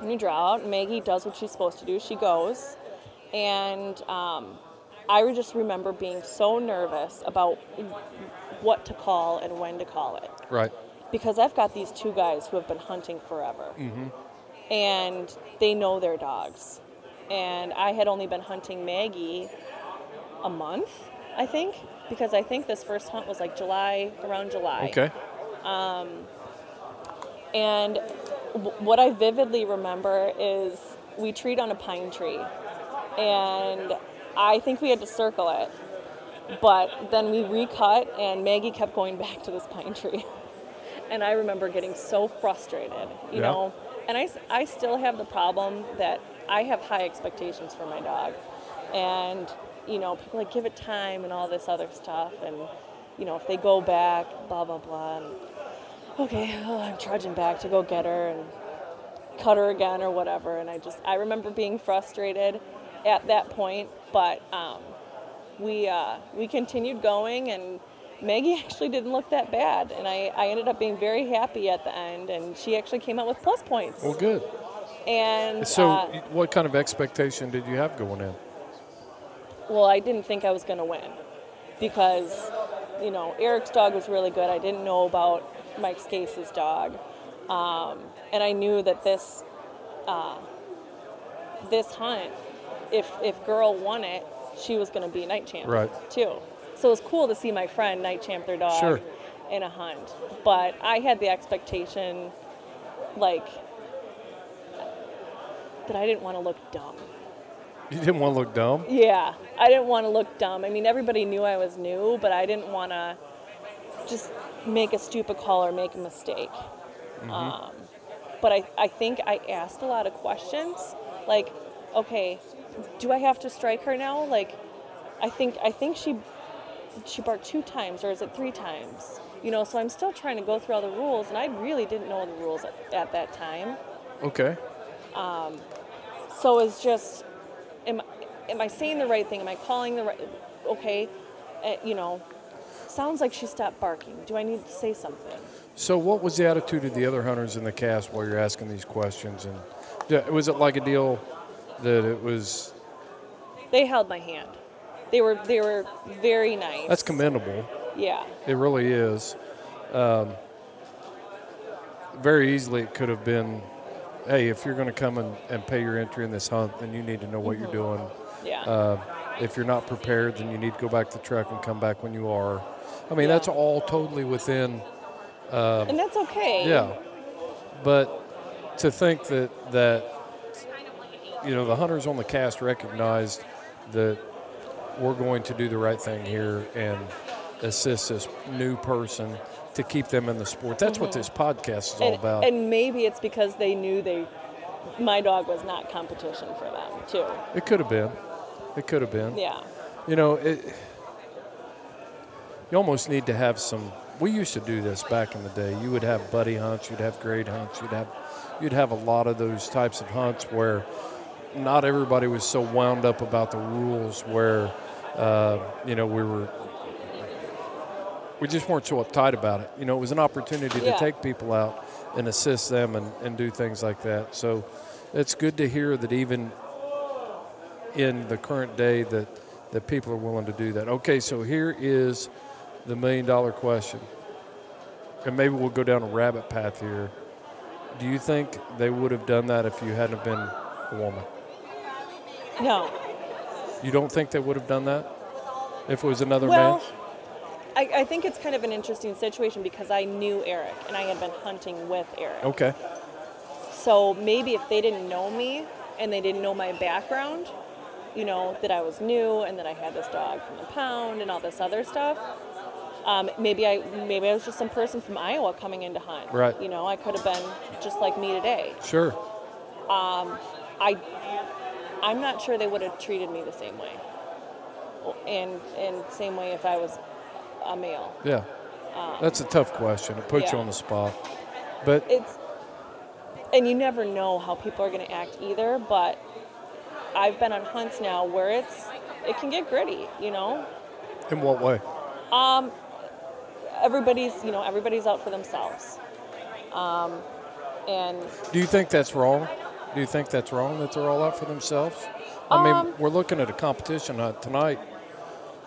Speaker 4: And we draw out. Maggie does what she's supposed to do. She goes, and um, I would just remember being so nervous about what to call and when to call it
Speaker 3: Right.
Speaker 4: because I've got these two guys who have been hunting forever, and they know their dogs. And I had only been hunting Maggie a month, I think, because I think this first hunt was like July, around July.
Speaker 3: Okay.
Speaker 4: Um, and w- what I vividly remember is we treed on a pine tree, and I think we had to circle it, but then we recut, and Maggie kept going back to this pine tree. and I remember getting so frustrated, you
Speaker 3: Yeah.
Speaker 4: know. And I, I still have the problem that I have high expectations for my dog. And, you know, people like give it time and all this other stuff. And, you know, if they go back, blah, blah, blah. And, okay, oh, I'm trudging back to go get her and cut her again or whatever. And I just, I remember being frustrated at that point. But um, we, uh, we continued going and Maggie actually didn't look that bad. And I, I ended up being very happy at the end. And she actually came out with plus points.
Speaker 3: Well, good.
Speaker 4: And
Speaker 3: So,
Speaker 4: uh,
Speaker 3: what kind of expectation did you have going in?
Speaker 4: well, I didn't think I was going to win because, you know, Eric's dog was really good. I didn't know about Mike's Scase's dog, um, and I knew that this uh, this hunt, if if girl won it, she was going to be night champ
Speaker 3: Right.
Speaker 4: too. So it was cool to see my friend night champ their dog
Speaker 3: Sure.
Speaker 4: in a hunt. But I had the expectation, like, that I didn't want to look dumb.
Speaker 3: You didn't want to look dumb.
Speaker 4: Yeah, I didn't want to look dumb. I mean, everybody knew I was new, but I didn't want to just make a stupid call or make a mistake. Um, but I, I think I asked a lot of questions, like, okay, do I have to strike her now? Like, I think I think she she barked two times, or is it three times? You know, so I'm still trying to go through all the rules, and I really didn't know the rules at, at that time.
Speaker 3: Okay.
Speaker 4: So it's just, am, am I saying the right thing? Am I calling the right? Okay, uh, you know, sounds like she stopped barking. Do I need to say something?
Speaker 3: So, what was the attitude of the other hunters in the cast while you're asking these questions? And was it like a deal that it was?
Speaker 4: They held my hand. They were they were very nice.
Speaker 3: That's commendable.
Speaker 4: Yeah,
Speaker 3: It really is. Um, very easily, it could have been, hey, if you're going to come and, and pay your entry in this hunt, then you need to know what you're doing.
Speaker 4: yeah,
Speaker 3: Uh, if you're not prepared, then you need to go back to the truck and come back when you are. I mean,
Speaker 4: Yeah.
Speaker 3: that's all totally within.
Speaker 4: and that's okay.
Speaker 3: Yeah, but to think that that you know the hunters on the cast recognized that we're going to do the right thing here and assist this new person to keep them in the sport. That's what this podcast is all
Speaker 4: and,
Speaker 3: about.
Speaker 4: and maybe it's because they knew they my dog was not competition for them too.
Speaker 3: it could have been. It could have been.
Speaker 4: Yeah,
Speaker 3: You know, it, you almost need to have some. We used to do this back in the day. You would have buddy hunts, you'd have grade hunts, you'd have you'd have a lot of those types of hunts where not everybody was so wound up about the rules. Where uh, you know we were. We just weren't so uptight about it. You know, it was an opportunity
Speaker 4: Yeah.
Speaker 3: to take people out and assist them and, and do things like that. So it's good to hear that even in the current day that that people are willing to do that. Okay, so here is the million dollar question. And maybe we'll go down a rabbit path here. Do you think they would have done that if you hadn't been a woman?
Speaker 4: no.
Speaker 3: You don't think they would have done that if it was another
Speaker 4: Well,
Speaker 3: man?
Speaker 4: I, I think it's kind of an interesting situation because I knew Eric and I had been hunting with Eric.
Speaker 3: Okay.
Speaker 4: So maybe if they didn't know me and they didn't know my background, you know, that I was new and that I had this dog from the pound and all this other stuff, um, maybe I maybe I was just some person from Iowa coming in to hunt.
Speaker 3: Right.
Speaker 4: You know, I could have been just like me today.
Speaker 3: Sure.
Speaker 4: Um, I I'm not sure they would have treated me the same way. And and same way if I was a male.
Speaker 3: Yeah. That's a tough question. It puts you on the spot. But
Speaker 4: it's and you never know how people are going to act either but I've been on hunts now where it's it can get gritty, you know.
Speaker 3: In what way?
Speaker 4: Um, everybody's you know everybody's out for themselves, um, and
Speaker 3: Do you think that's wrong? Do you think that's wrong that they're all out for themselves? I mean,
Speaker 4: Um,
Speaker 3: we're looking at a competition uh, tonight.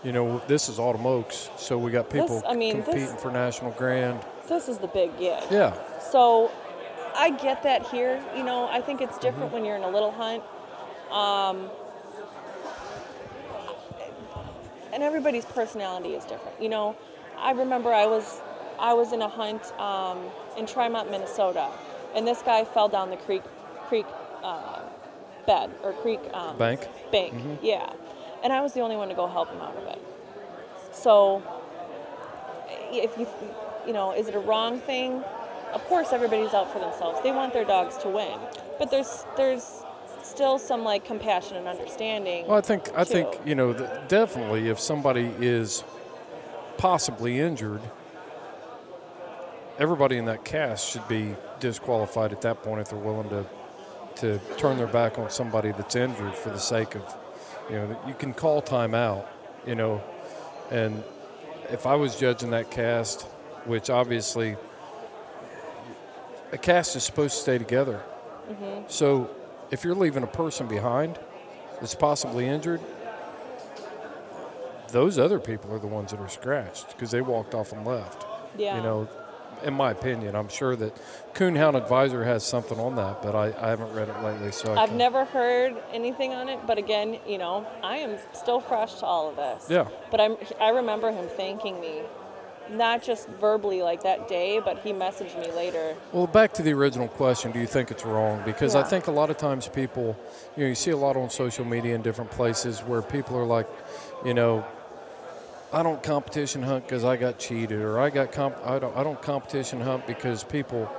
Speaker 3: You know, this is Autumn Oaks, so we got people
Speaker 4: This- I mean, this-
Speaker 3: competing for National Grand.
Speaker 4: this is the big gig.
Speaker 3: Yeah,
Speaker 4: So I get that here. You know, I think it's different when you're in a little hunt. Um, and everybody's personality is different. You know, I remember I was I was in a hunt um, in Trimont, Minnesota, and this guy fell down the creek creek uh, bed or creek um,
Speaker 3: Bank?
Speaker 4: Bank, yeah. And I was the only one to go help him out of it. So if you you know is it a wrong thing? Of course everybody's out for themselves. They want their dogs to win. But there's there's still some like compassion and understanding
Speaker 3: Well, I think I think you know definitely if somebody is possibly injured, everybody in that cast should be disqualified at that point if they're willing to to turn their back on somebody that's injured for the sake of you know you can call timeout, you know, and if I was judging that cast, which obviously a cast is supposed to stay together. Mm-hmm. So if you're leaving a person behind that's possibly injured, those other people are the ones that are scratched because they walked off and left.
Speaker 4: yeah
Speaker 3: You know, in my opinion, I'm sure that Coonhound Advisor has something on that, but I, I haven't read it lately. So I
Speaker 4: i've
Speaker 3: can't-
Speaker 4: never heard anything on it but again you know i am still fresh to all of this
Speaker 3: Yeah.
Speaker 4: but i'm i remember him thanking me not just verbally like that day but he messaged me later
Speaker 3: Well, back to the original question, do you think it's wrong? Because I think a lot of times people, you know, you see a lot on social media in different places where people are like, you know, I don't competition hunt because I got cheated, or I got comp- I don't I don't competition hunt because people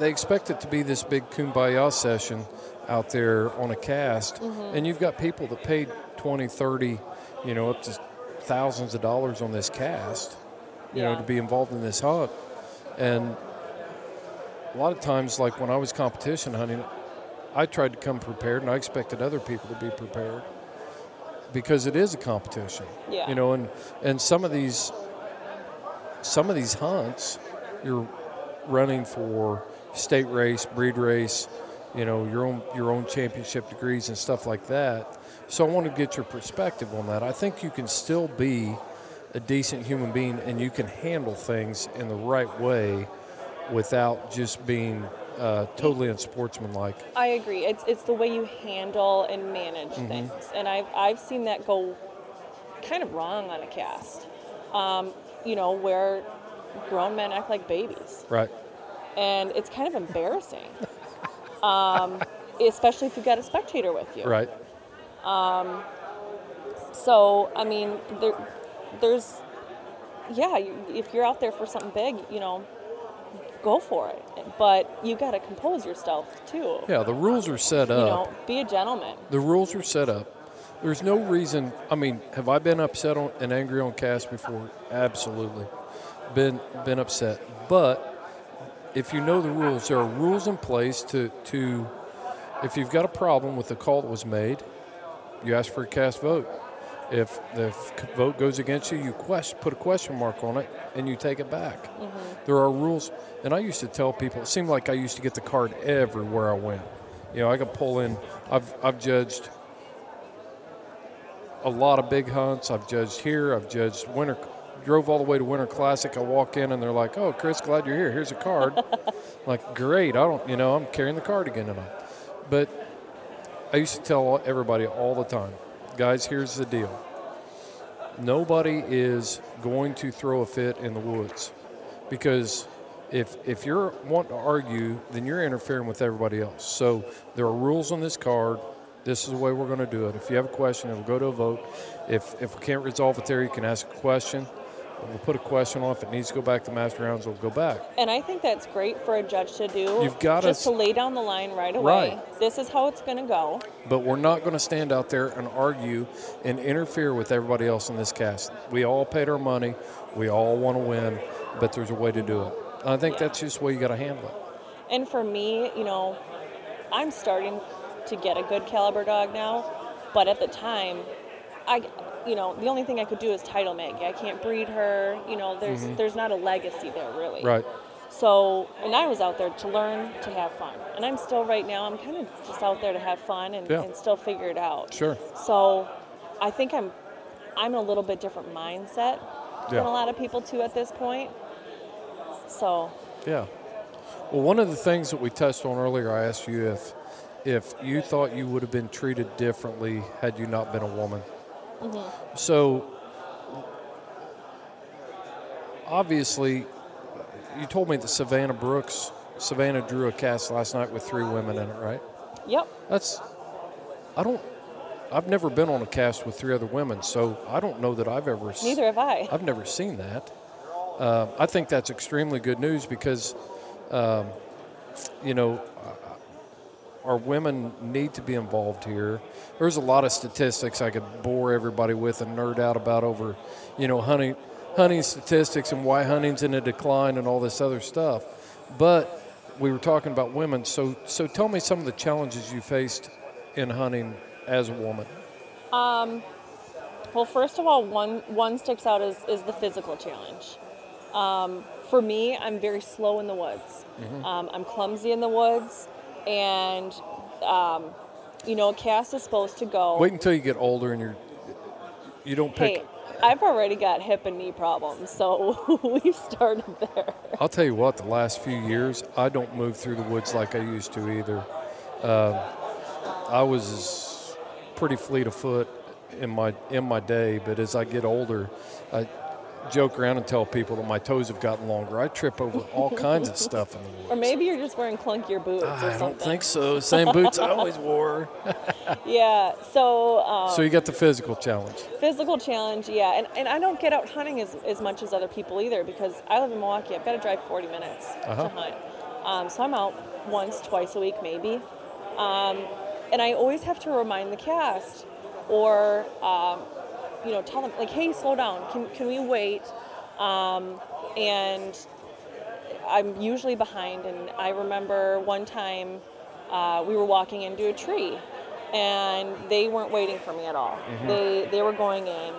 Speaker 3: they expect it to be this big kumbaya session out there on a cast, mm-hmm. and you've got people that paid 20, 30, you know, up to thousands of dollars on this cast, you know, to be involved in this hunt, and a lot of times, like when I was competition hunting, I tried to come prepared, and I expected other people to be prepared because it is a competition.
Speaker 4: Yeah.
Speaker 3: You know, and and some of these some of these hunts, you're running for state race, breed race, you know, your own your own championship degrees and stuff like that. So I want to get your perspective on that. I think you can still be a decent human being and you can handle things in the right way without just being uh, totally unsportsmanlike.
Speaker 4: I agree. It's it's the way you handle and manage
Speaker 3: Mm-hmm.
Speaker 4: things, and I've I've seen that go kind of wrong on a cast. Um, you know, where grown men act like babies,
Speaker 3: Right.
Speaker 4: and it's kind of embarrassing. um, especially if you've got a spectator with you.
Speaker 3: Right.
Speaker 4: So I mean, there, there's, yeah, if you're out there for something big, you know, go for it. But you got to compose yourself too.
Speaker 3: Yeah, the rules are set up.
Speaker 4: You know, be a gentleman.
Speaker 3: The rules are set up. There's no reason. I mean, have I been upset on, and angry on cast before? Absolutely, been been upset. But if you know the rules, there are rules in place to to. If you've got a problem with the call that was made, you ask for a cast vote. If the vote goes against you, you question, put a question mark on it and you take it back. Mm-hmm. There are rules, and I used to tell people. It seemed like I used to get the card everywhere I went. You know, I could pull in. I've I've judged a lot of big hunts. I've judged here. I've judged winter. Drove all the way to Winter Classic. I walk in and they're like, "Oh, Chris, glad you're here. Here's a card." like, great. I don't, you know, I'm carrying the card again tonight. But I used to tell everybody all the time, guys, here's the deal. Nobody is going to throw a fit in the woods because if if you're wanting to argue, then you're interfering with everybody else. So there are rules on this card. This is the way we're going to do it. If you have a question, it'll go to a vote. If if we can't resolve it there, you can ask a question. We'll put a question on. If it needs to go back to master rounds, it'll go back.
Speaker 4: And I think that's great for a judge to do.
Speaker 3: You've gotta
Speaker 4: just to lay down the line right away.
Speaker 3: Right.
Speaker 4: This is how it's going to go.
Speaker 3: But we're not going to stand out there and argue and interfere with everybody else in this cast. We all paid our money. We all want to win, but there's a way to do it. I think that's just the way you got to handle it.
Speaker 4: And for me, you know, I'm starting to get a good caliber dog now, but at the time, I, you know, the only thing I could do is title Maggie. I can't breed her. You know, there's there's not a legacy there really.
Speaker 3: Mm-hmm. Right.
Speaker 4: So, and I was out there to learn to have fun, and I'm still right now. I'm kind of just out there to have fun and,
Speaker 3: Yeah.
Speaker 4: and still figure it out.
Speaker 3: Sure.
Speaker 4: So, I think I'm, I'm in a little bit different mindset
Speaker 3: Yeah.
Speaker 4: than a lot of people too at this point. So,
Speaker 3: Yeah. Well, one of the things that we touched on earlier, I asked you if if you thought you would have been treated differently had you not been a woman. So obviously, you told me that Savannah Brooks, Savannah drew a cast last night with three women in it, right?
Speaker 4: yep.
Speaker 3: That's I don't. I've never been on a cast with three other women, so I don't know that I've ever.
Speaker 4: Neither have I.
Speaker 3: I've never seen that. Uh, I think that's extremely good news because, um, you know, our women need to be involved here. There's a lot of statistics I could bore everybody with and nerd out about over, you know, hunting, hunting statistics and why hunting's in a decline and all this other stuff. But we were talking about women, so so tell me some of the challenges you faced in hunting as a woman.
Speaker 4: Well, first of all, one one sticks out is, is the physical challenge. Um, for me, I'm very slow in the woods. Um, I'm clumsy in the woods, and um, you know, a cast is supposed to go.
Speaker 3: Wait until you get older and you're you don't pick.
Speaker 4: hey, I've already got hip and knee problems, so we've started there.
Speaker 3: I'll tell you what, the last few years, I don't move through the woods like I used to either. Um, I was pretty fleet of foot in my in my day, but as I get older, I joke around and tell people that my toes have gotten longer. I trip over all kinds of stuff in the woods.
Speaker 4: Or maybe you're just wearing clunkier boots or
Speaker 3: I
Speaker 4: something.
Speaker 3: don't think so. Same boots I always wore.
Speaker 4: Yeah. So um,
Speaker 3: So you got the physical challenge.
Speaker 4: physical challenge, yeah. And, and I don't get out hunting as, as much as other people either because I live in Milwaukee. I've got to drive 40 minutes
Speaker 3: Uh-huh.
Speaker 4: to hunt. Um, so I'm out once, twice a week, maybe. Um, and I always have to remind the cast or, um, you know, tell them, like, hey, slow down. Can, can we wait? Um, and I'm usually behind. And I remember one time uh, we were walking into a tree, and they weren't waiting for me at all. They they were going in,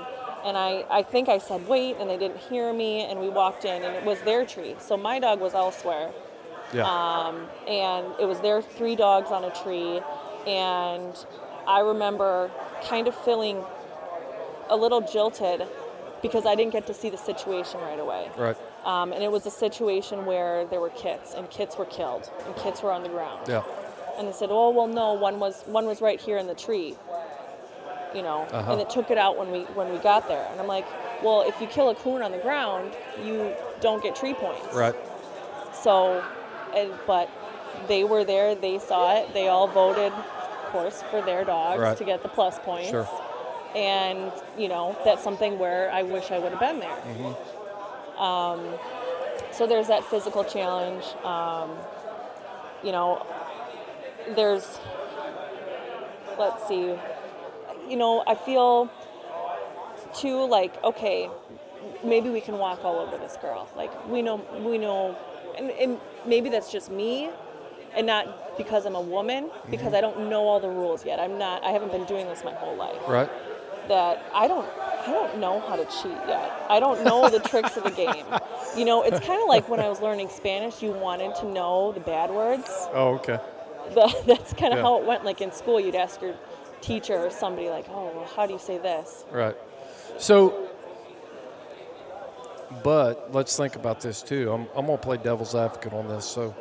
Speaker 4: and I I think I said wait, and they didn't hear me, and we walked in, and it was their tree. So my dog was elsewhere,
Speaker 3: Yeah.
Speaker 4: um, and it was their three dogs on a tree, and I remember kind of feeling a little jilted because I didn't get to see the situation right away.
Speaker 3: right.
Speaker 4: Um, and it was a situation where there were kits, and kits were killed, and kits were on the ground.
Speaker 3: Yeah.
Speaker 4: And they said, "Oh well, no, one was one was right here in the tree." You know,
Speaker 3: Uh-huh.
Speaker 4: and it took it out when we when we got there. And I'm like, "Well, if you kill a coon on the ground, you don't get tree points."
Speaker 3: Right.
Speaker 4: So, and, but they were there. They saw it. They all voted, of course, for their dogs
Speaker 3: Right.
Speaker 4: to get the plus points.
Speaker 3: Sure.
Speaker 4: And you know, that's something where I wish I would have been there.
Speaker 3: Mm-hmm.
Speaker 4: Um, so there's that physical challenge. Um, you know, there's, let's see, you know, I feel too like, okay, maybe we can walk all over this girl. Like we know, we know, and, and maybe that's just me and not because I'm a woman, because I don't know all the rules yet. I'm not, I haven't been doing this my whole life
Speaker 3: Right.
Speaker 4: That I don't I don't know how to cheat yet. I don't know the tricks of the game. You know, it's kind of like when I was learning Spanish, you wanted to know the bad words.
Speaker 3: Oh, okay.
Speaker 4: The, that's kind of
Speaker 3: Yeah.
Speaker 4: how it went. Like in school, you'd ask your teacher or somebody like, "Oh, well, how do you say this?"
Speaker 3: Right. So, but let's think about this too. I'm, I'm going to play devil's advocate on this. So,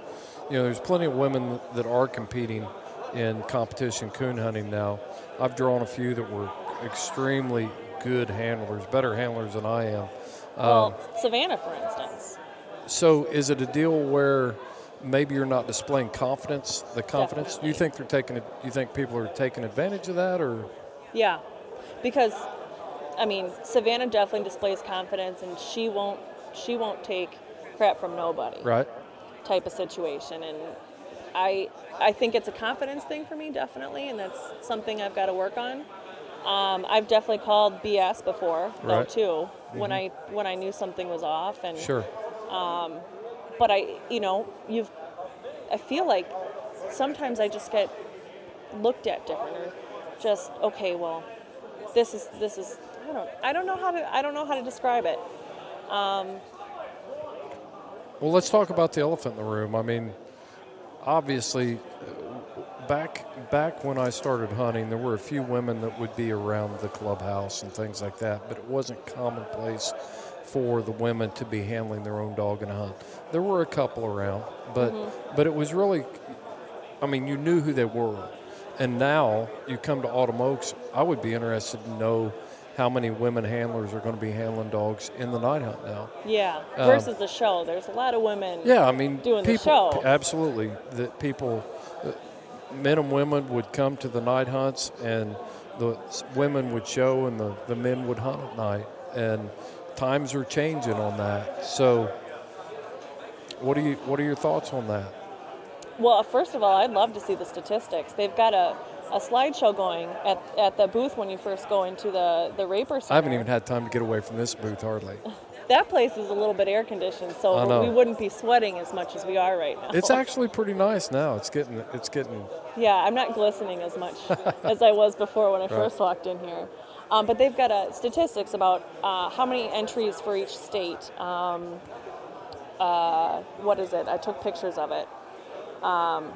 Speaker 3: you know, there's plenty of women that are competing in competition coon hunting now. I've drawn a few that were extremely good handlers, better handlers than I am.
Speaker 4: Um, well, Savannah, for instance.
Speaker 3: So, is it a deal where maybe you're not displaying confidence? The confidence? Do you think they're taking it? You think people are taking advantage of that, or
Speaker 4: Yeah, because I mean, Savannah definitely displays confidence, and she won't she won't take crap from nobody.
Speaker 3: right?
Speaker 4: type of situation and I I think it's a confidence thing for me definitely and that's something I've got to work on. Um, I've definitely called BS before though
Speaker 3: Right.
Speaker 4: too mm-hmm. when I when I knew something was off and
Speaker 3: Sure.
Speaker 4: Um, but I you know you've I feel like sometimes I just get looked at different or just okay well this is this is i don't i don't know how to i don't know how to describe it um,
Speaker 3: Well, let's talk about the elephant in the room. I mean, obviously, back back when I started hunting, there were a few women that would be around the clubhouse and things like that, but it wasn't commonplace for the women to be handling their own dog in a hunt. There were a couple around, but but it was really, I mean, you knew who they were, and now you come to Autumn Oaks. I would be interested to know how many women handlers are going to be handling dogs in the night hunt now.
Speaker 4: yeah
Speaker 3: Um,
Speaker 4: versus the show there's a lot of women
Speaker 3: Yeah, I mean,
Speaker 4: doing the show.
Speaker 3: Absolutely, that people, men and women would come to the night hunts, and the women would show, and the, the men would hunt at night, and times are changing on that. So, what are you what are your thoughts on that?
Speaker 4: Well, first of all, I'd love to see the statistics. They've got a, a slideshow going at, at the booth when you first go into the, the Raper Center.
Speaker 3: I haven't even had time to get away from this booth hardly.
Speaker 4: That place is a little bit air conditioned, so we wouldn't be sweating as much as we are right now.
Speaker 3: It's actually pretty nice now. It's getting it's getting
Speaker 4: Yeah, I'm not glistening as much as I was before when I first walked in here. Um, but they've got uh, statistics about uh, how many entries for each state. Um, uh, what is it? I took pictures of it. Um,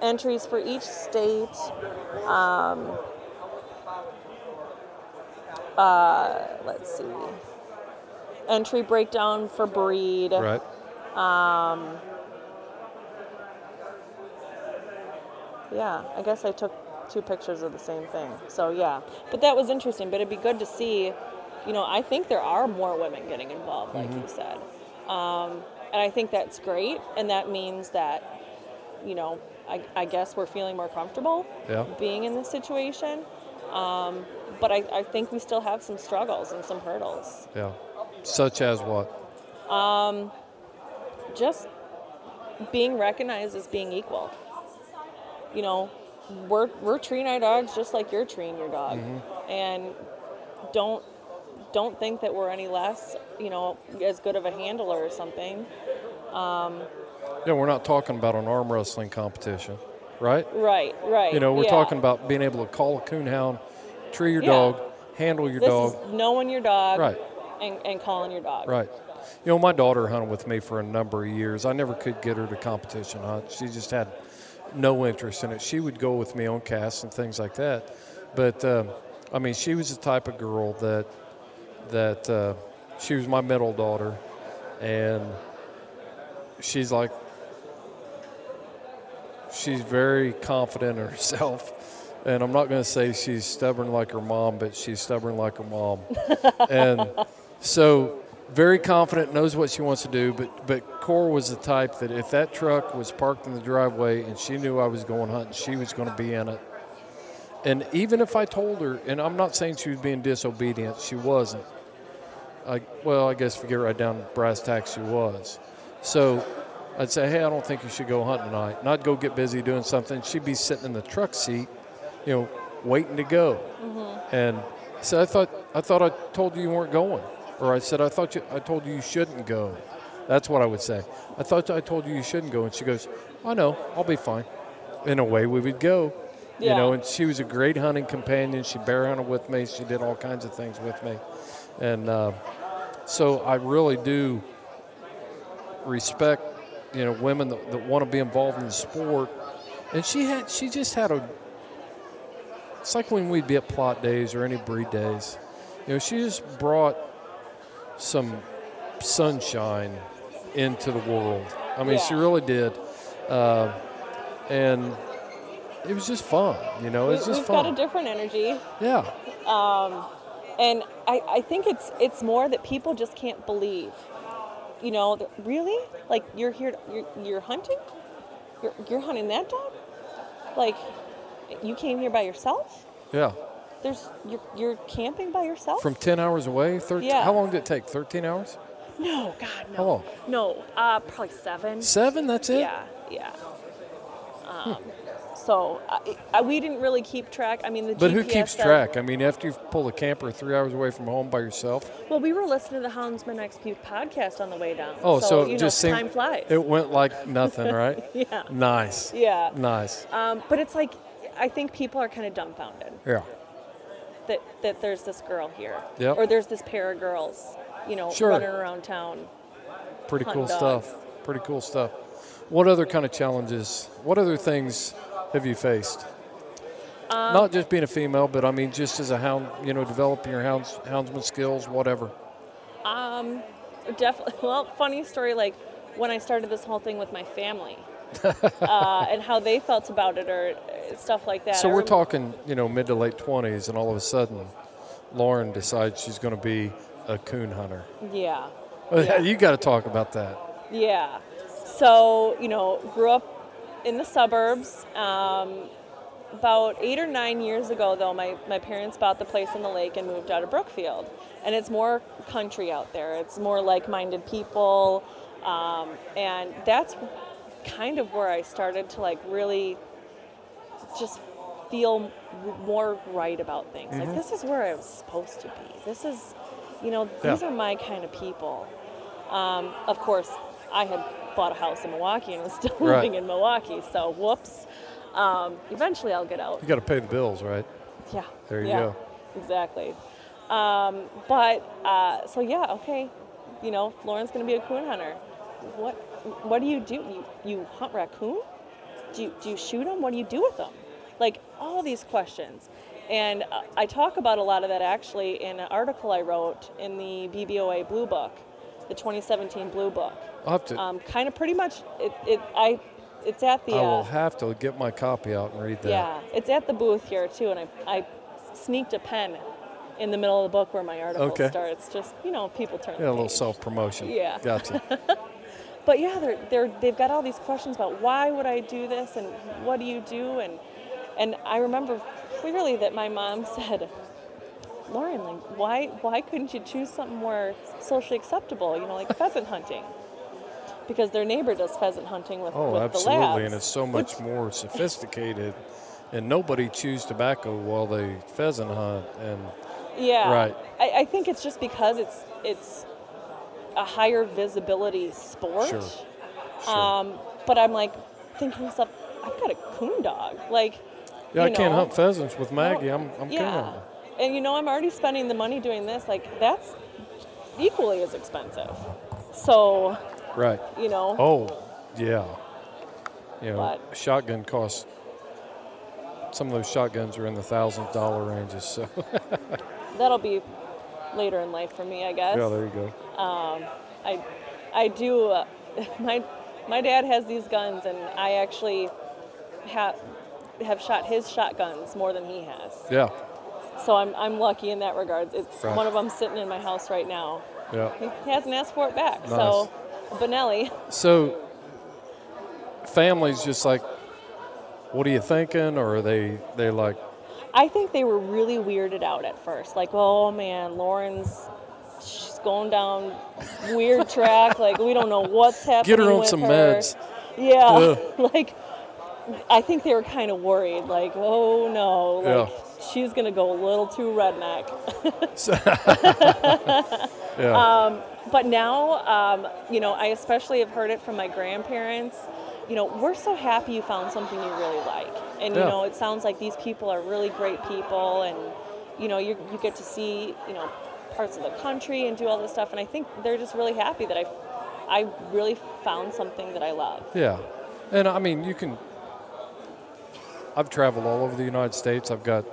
Speaker 4: entries for each state. Um, uh, let's see. Entry breakdown for breed.
Speaker 3: right.
Speaker 4: Yeah, I guess I took two pictures of the same thing. So yeah, but that was interesting. But it'd be good to see. You know, I think there are more women getting involved, like you said, um, and I think that's great. And that means that, you know, I, I guess we're feeling more comfortable
Speaker 3: Yeah.
Speaker 4: being in this situation. Um, but I, I think we still have some struggles and some hurdles.
Speaker 3: Yeah. Such as what?
Speaker 4: Um, just being recognized as being equal. You know, we're we're treating our dogs just like you're treating your dog, mm-hmm. and don't don't think that we're any less, you know, as good of a handler or something.
Speaker 3: Um, yeah, we're not talking about an arm wrestling competition, right?
Speaker 4: Right, right.
Speaker 3: You know, we're
Speaker 4: yeah.
Speaker 3: talking about being able to call a coonhound, tree your
Speaker 4: Yeah.
Speaker 3: dog, handle your
Speaker 4: This
Speaker 3: dog.
Speaker 4: knowing your dog,
Speaker 3: Right.
Speaker 4: And, and calling your dog.
Speaker 3: Right. You know, my daughter hunted with me for a number of years. I never could get her to competition hunt. She just had no interest in it. She would go with me on casts and things like that. But um, I mean, she was the type of girl that that uh, she was my middle daughter, and she's like she's very confident in herself. And I'm not going to say she's stubborn like her mom, but she's stubborn like her mom. and so very confident, knows what she wants to do. But but Cora was the type that if that truck was parked in the driveway and she knew I was going hunting, she was going to be in it. And even if I told her, and I'm not saying she was being disobedient, she wasn't. I, well, I guess if you get right down brass tacks, she was. So I'd say, hey, I don't think you should go hunting tonight. And I'd go get busy doing something. She'd be sitting in the truck seat, you know, waiting to go. Mm-hmm. And so I thought, I thought I told you you weren't going, or I said I thought you, I told you you shouldn't go. That's what I would say. I thought I told you you shouldn't go, and she goes, I know, I'll be fine. And away we would go. You know, and she was a great hunting companion. She bear hunted with me. She did all kinds of things with me, and uh, so I really do respect, you know, women that, that want to be involved in the sport. And she had, she just had a. It's like when we'd be at Plott days or any breed days, you know, she just brought some sunshine into the world. I mean, she really did, uh, and it was just fun. You know, it's just
Speaker 4: we've
Speaker 3: fun.
Speaker 4: got a different energy.
Speaker 3: yeah, Um,
Speaker 4: and I, I think it's it's more that people just can't believe you know really like you're here you're, you're hunting you're, you're hunting that dog like you came here by yourself
Speaker 3: yeah.
Speaker 4: There's you're, you're camping by yourself
Speaker 3: From ten hours away, thirteen.
Speaker 4: Yeah.
Speaker 3: How long did it take? Thirteen hours?
Speaker 4: no god no
Speaker 3: How long?
Speaker 4: no uh probably seven
Speaker 3: Seven? That's it.
Speaker 4: yeah yeah um, So I, I, we didn't really keep track. I mean, the
Speaker 3: But
Speaker 4: GPS
Speaker 3: who keeps
Speaker 4: said-
Speaker 3: track? I mean, after you've pulled a camper three hours away from home by yourself.
Speaker 4: Well, we were listening to the Houndsmen XP podcast on the way down.
Speaker 3: Oh, so, it
Speaker 4: you
Speaker 3: just
Speaker 4: know, time flies.
Speaker 3: It went like nothing, right?
Speaker 4: yeah,
Speaker 3: Nice.
Speaker 4: yeah.
Speaker 3: Nice.
Speaker 4: Um, but it's like I think people are kind of dumbfounded
Speaker 3: Yeah.
Speaker 4: That that there's this girl here,
Speaker 3: Yep.
Speaker 4: or there's this pair of girls, you know,
Speaker 3: Sure.
Speaker 4: running around town.
Speaker 3: Pretty cool
Speaker 4: dogs.
Speaker 3: stuff. Pretty cool stuff. What other kind of challenges? What other things have you faced?
Speaker 4: Um,
Speaker 3: Not just being a female, but I mean, just as a hound, you know, developing your hounds, houndsman skills, whatever.
Speaker 4: Um, definitely. Well, funny story. Like when I started this whole thing with my family, uh, and how they felt about it, or stuff like that.
Speaker 3: So we're talking, you know, mid to late 20s, and all of a sudden, Lauren decides she's going to be a coon hunter.
Speaker 4: Yeah.
Speaker 3: you got to talk about that.
Speaker 4: Yeah. So, you know, grew up in the suburbs. Um, about eight or nine years ago, though, my, my parents bought the place on the lake and moved out of Brookfield. And it's more country out there, it's more like minded people. Um, and that's kind of where I started to like really just feel more right about things.
Speaker 3: Mm-hmm.
Speaker 4: Like, this is where I was supposed to be. This is, you know, these
Speaker 3: Yeah.
Speaker 4: are my kind of people. Um, of course, I had bought a house in Milwaukee and was still
Speaker 3: Right.
Speaker 4: living in Milwaukee, so whoops. Um, eventually, I'll get out.
Speaker 3: You got to pay the bills, right?
Speaker 4: Yeah.
Speaker 3: There you
Speaker 4: yeah,
Speaker 3: go.
Speaker 4: Exactly. Um, but uh, so yeah, okay. You know, Lauren's gonna be a coon hunter. What What do you do? You you hunt raccoon? Do you, do you shoot them? What do you do with them? Like all these questions. And uh, I talk about a lot of that actually in an article I wrote in the BBOA Blue Book, the 2017 Blue Book.
Speaker 3: I'll have to,
Speaker 4: Um, kind of pretty much it, it I it's at the
Speaker 3: I will
Speaker 4: uh,
Speaker 3: have to get my copy out and read that.
Speaker 4: yeah, it's at the booth here too, and I, I sneaked a pen in the middle of the book where my article
Speaker 3: Okay.
Speaker 4: starts. Just you know, people turn.
Speaker 3: Yeah, a little self promotion.
Speaker 4: Yeah.
Speaker 3: Gotcha.
Speaker 4: But yeah, they're they're they've got all these questions about why would I do this and what do you do and and I remember clearly that my mom said, Lauren, like why why couldn't you choose something more socially acceptable? You know, like pheasant hunting. Because their neighbor does pheasant hunting with,
Speaker 3: Oh,
Speaker 4: with
Speaker 3: absolutely.
Speaker 4: the labs.
Speaker 3: And it's so much more sophisticated. And nobody chews tobacco while they pheasant hunt. And
Speaker 4: Yeah.
Speaker 3: Right.
Speaker 4: I, I think it's just because it's it's a higher visibility sport.
Speaker 3: Sure. sure.
Speaker 4: Um, but I'm like thinking to myself, I've got a coon dog. Like,
Speaker 3: yeah, I
Speaker 4: you
Speaker 3: can't hunt pheasants with Maggie. I'm, I'm
Speaker 4: yeah.
Speaker 3: coon.
Speaker 4: And you know, I'm already spending the money doing this. Like, that's equally as expensive. So,
Speaker 3: Right.
Speaker 4: you know,
Speaker 3: Oh, yeah. You know,
Speaker 4: But-
Speaker 3: shotgun costs. Some of those shotguns are in the thousand dollar ranges. So
Speaker 4: that'll be later in life for me, I guess.
Speaker 3: yeah, there you go.
Speaker 4: I, I do. Uh, my my dad has these guns, and I actually have have shot his shotguns more than he has.
Speaker 3: Yeah,
Speaker 4: So I'm I'm lucky in that regard. It's
Speaker 3: Right.
Speaker 4: one of them sitting in my house right now.
Speaker 3: yeah.
Speaker 4: He hasn't asked for it back. So Benelli.
Speaker 3: So, families just like, what are you thinking? Or are they they like,
Speaker 4: I think they were really weirded out at first. Like, oh man, Lauren's she's going down weird track. Like we don't know what's happening.
Speaker 3: get her on some
Speaker 4: her.
Speaker 3: meds?
Speaker 4: Yeah,
Speaker 3: Ugh.
Speaker 4: like I think they were kind of worried. Like, oh no, like
Speaker 3: Yeah.
Speaker 4: she's gonna go a little too redneck.
Speaker 3: Yeah,
Speaker 4: But now, um, you know, I especially have heard it from my grandparents. You know, we're so happy you found something you really like, and you know, it sounds like these people are really great people, and you know, you you get to see you know parts of the country and do all this stuff, and I think they're just really happy that I, I really found something that I love.
Speaker 3: yeah. And I mean, you can. I've traveled all over the United States. I've got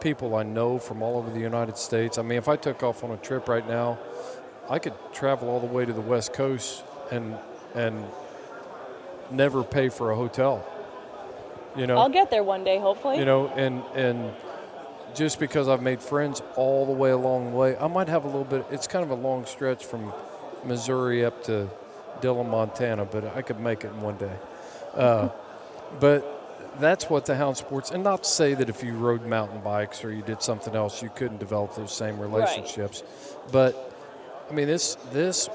Speaker 3: people I know from all over the United States. I mean, if I took off on a trip right now, I could travel all the way to the West Coast and and never pay for a hotel. You know,
Speaker 4: I'll get there one day, hopefully.
Speaker 3: you know, and and just because I've made friends all the way along the way, I might have a little bit. It's kind of a long stretch from Missouri up to Dillon, Montana, but I could make it in one day. Uh, but that's what the hound sports, and not to say that if you rode mountain bikes or you did something else, you couldn't develop those same relationships. But I mean, this this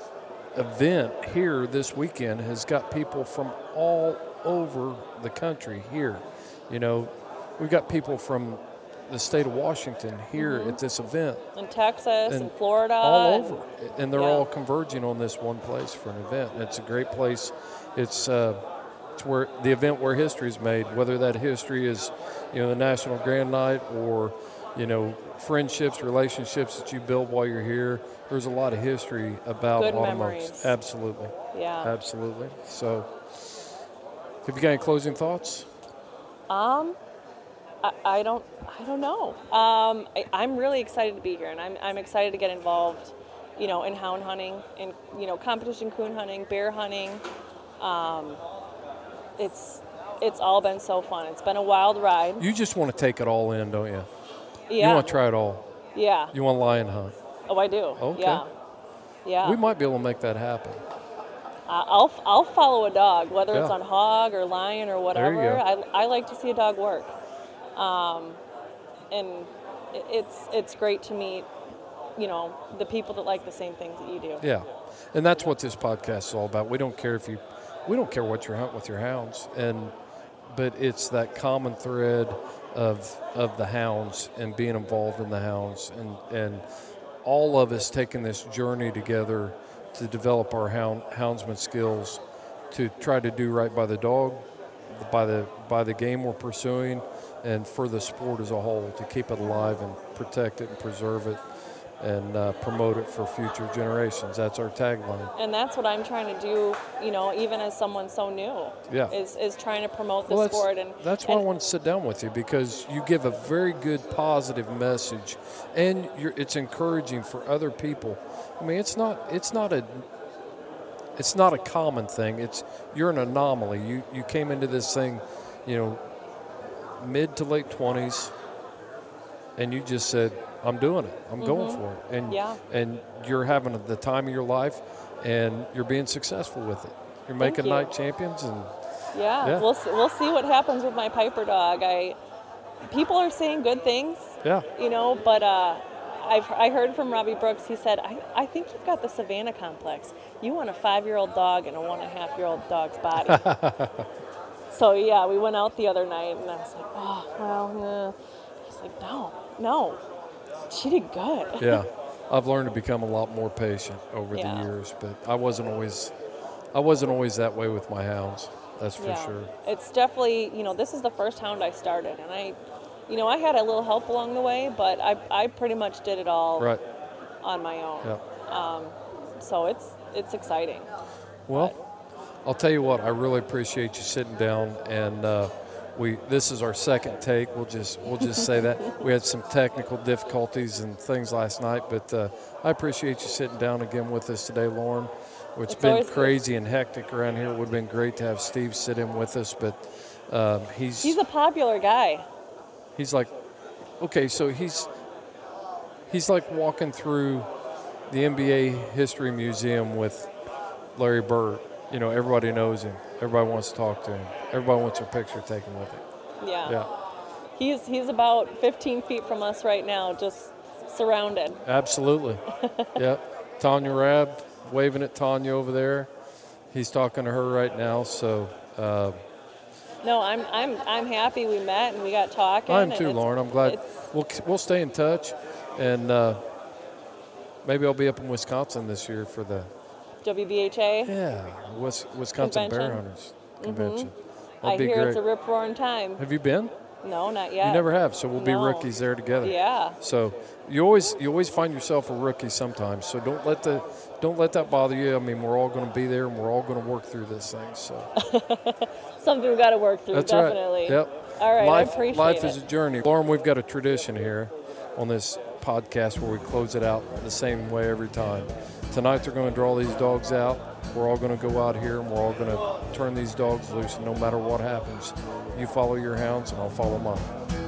Speaker 3: event here this weekend has got people from all over the country here. You know, we've got people from the state of Washington here
Speaker 4: Mm-hmm.
Speaker 3: at this event,
Speaker 4: In Texas and,
Speaker 3: And
Speaker 4: Florida.
Speaker 3: all
Speaker 4: and-
Speaker 3: over, and they're
Speaker 4: yeah.
Speaker 3: all converging on this one place for an event. And it's a great place. It's uh, it's where the event where history is made. Whether that history is, you know, the National Grand Night or, you know, friendships, relationships that you build while you're here. There's a lot of history about
Speaker 4: Good
Speaker 3: automobiles. Absolutely,
Speaker 4: Yeah.
Speaker 3: absolutely. So, have you got any closing thoughts?
Speaker 4: Um, I, I don't, I don't know. Um, I, I'm really excited to be here, and I'm, I'm excited to get involved, you know, in hound hunting, in you know, competition coon hunting, bear hunting. Um, it's, it's all been so fun. It's been a wild ride.
Speaker 3: You just want to take it all in, don't you?
Speaker 4: Yeah.
Speaker 3: You want to try it all.
Speaker 4: yeah.
Speaker 3: You want lion hunt.
Speaker 4: Oh, I do.
Speaker 3: Okay.
Speaker 4: Yeah. Yeah.
Speaker 3: We might be able to make that happen.
Speaker 4: I'll, I'll follow a dog, whether it's on hog or lion or whatever.
Speaker 3: There you
Speaker 4: I, I like to see a dog work. Um, and it's, it's great to meet, you know, the people that like the same things that you do.
Speaker 3: Yeah, and that's what this podcast is all about. We don't care if you, we don't care what you're hunting with your hounds, and but it's that common thread of of the hounds and being involved in the hounds, and and all of us taking this journey together to develop our hound houndsman skills, to try to do right by the dog, by the by the game we're pursuing, and for the sport as a whole to keep it alive and protect it and preserve it and uh, promote it for future generations. That's our tagline.
Speaker 4: And that's what I'm trying to do, you know, even as someone so new.
Speaker 3: Yeah.
Speaker 4: Is, is trying to promote the
Speaker 3: Well, that's,
Speaker 4: sport. And
Speaker 3: that's why I want to sit down with you because you give a very good positive message, and you're, it's encouraging for other people. I mean, it's not it's not a it's not a common thing. It's you're an anomaly. You you came into this thing, you know, mid to late twenties, and you just said, "I'm doing it. I'm going for it." And
Speaker 4: Mm-hmm. Yeah.
Speaker 3: and you're having the time of your life, and you're being successful with it. You're making
Speaker 4: you.
Speaker 3: night champions, and
Speaker 4: Yeah,
Speaker 3: Yeah.
Speaker 4: we'll see, we'll see what happens with my Piper dog. I people are saying good things,
Speaker 3: yeah.
Speaker 4: you know, but uh, I've I heard from Robbie Brooks. He said, I, I think you've got the Savannah complex. You want a five year old dog in a one and a half year old dog's body. so yeah, we went out the other night, and I was like, oh well, yeah. He's like, no, no, she did good.
Speaker 3: yeah, I've learned to become a lot more patient over
Speaker 4: Yeah.
Speaker 3: the years, but I wasn't always, I wasn't always that way with my hounds. That's for
Speaker 4: yeah.
Speaker 3: sure.
Speaker 4: It's definitely, you know, this is the first hound I started, and I, you know, I had a little help along the way, but I, I pretty much did it all
Speaker 3: Right.
Speaker 4: on my own.
Speaker 3: Yeah.
Speaker 4: So it's it's exciting.
Speaker 3: Well, I'll tell you what. I really appreciate you sitting down and. Uh, we, this is our second take. We'll just we'll just say that we had some technical difficulties and things last night, but uh, I appreciate you sitting down again with us today, Lauren. It's
Speaker 4: It's
Speaker 3: been
Speaker 4: always good.
Speaker 3: crazy and hectic around here. It would have been great to have Steve sit in with us, but um, he's
Speaker 4: He's a popular guy.
Speaker 3: he's like okay so he's he's like walking through the nba history museum with larry bird you know everybody knows him everybody wants to talk to him. Everybody wants a picture taken with him
Speaker 4: Yeah.
Speaker 3: yeah.
Speaker 4: He's he's about 15 feet from us right now, just surrounded.
Speaker 3: absolutely. Yeah tanya rab waving at tanya over there. He's talking to her right now so uh,
Speaker 4: No, I'm I'm I'm happy we met and we got talking.
Speaker 3: i'm too lauren. I'm glad we'll, we'll stay in touch and uh, maybe i'll be up in wisconsin this year for the
Speaker 4: WBHA.
Speaker 3: Yeah, Wis- Wisconsin Bear Hunters Convention.
Speaker 4: Mm-hmm. I hear
Speaker 3: great.
Speaker 4: it's a rip roaring time.
Speaker 3: have you been?
Speaker 4: No, not yet.
Speaker 3: You never have, so we'll be rookies there together.
Speaker 4: Yeah.
Speaker 3: So you always you always find yourself a rookie sometimes. So don't let the don't let that bother you. I mean, we're all going to be there, and we're all going to work through this thing. So
Speaker 4: Something we got to work through.
Speaker 3: that's
Speaker 4: definitely.
Speaker 3: right. Yep.
Speaker 4: All right,
Speaker 3: Life
Speaker 4: I appreciate
Speaker 3: life
Speaker 4: it.
Speaker 3: is a journey. Lauren, we've got a tradition here on this podcast where we close it out the same way every time. Tonight they're going to draw these dogs out. We're all going to go out here and we're all going to turn these dogs loose. And no matter what happens, you follow your hounds and I'll follow mine.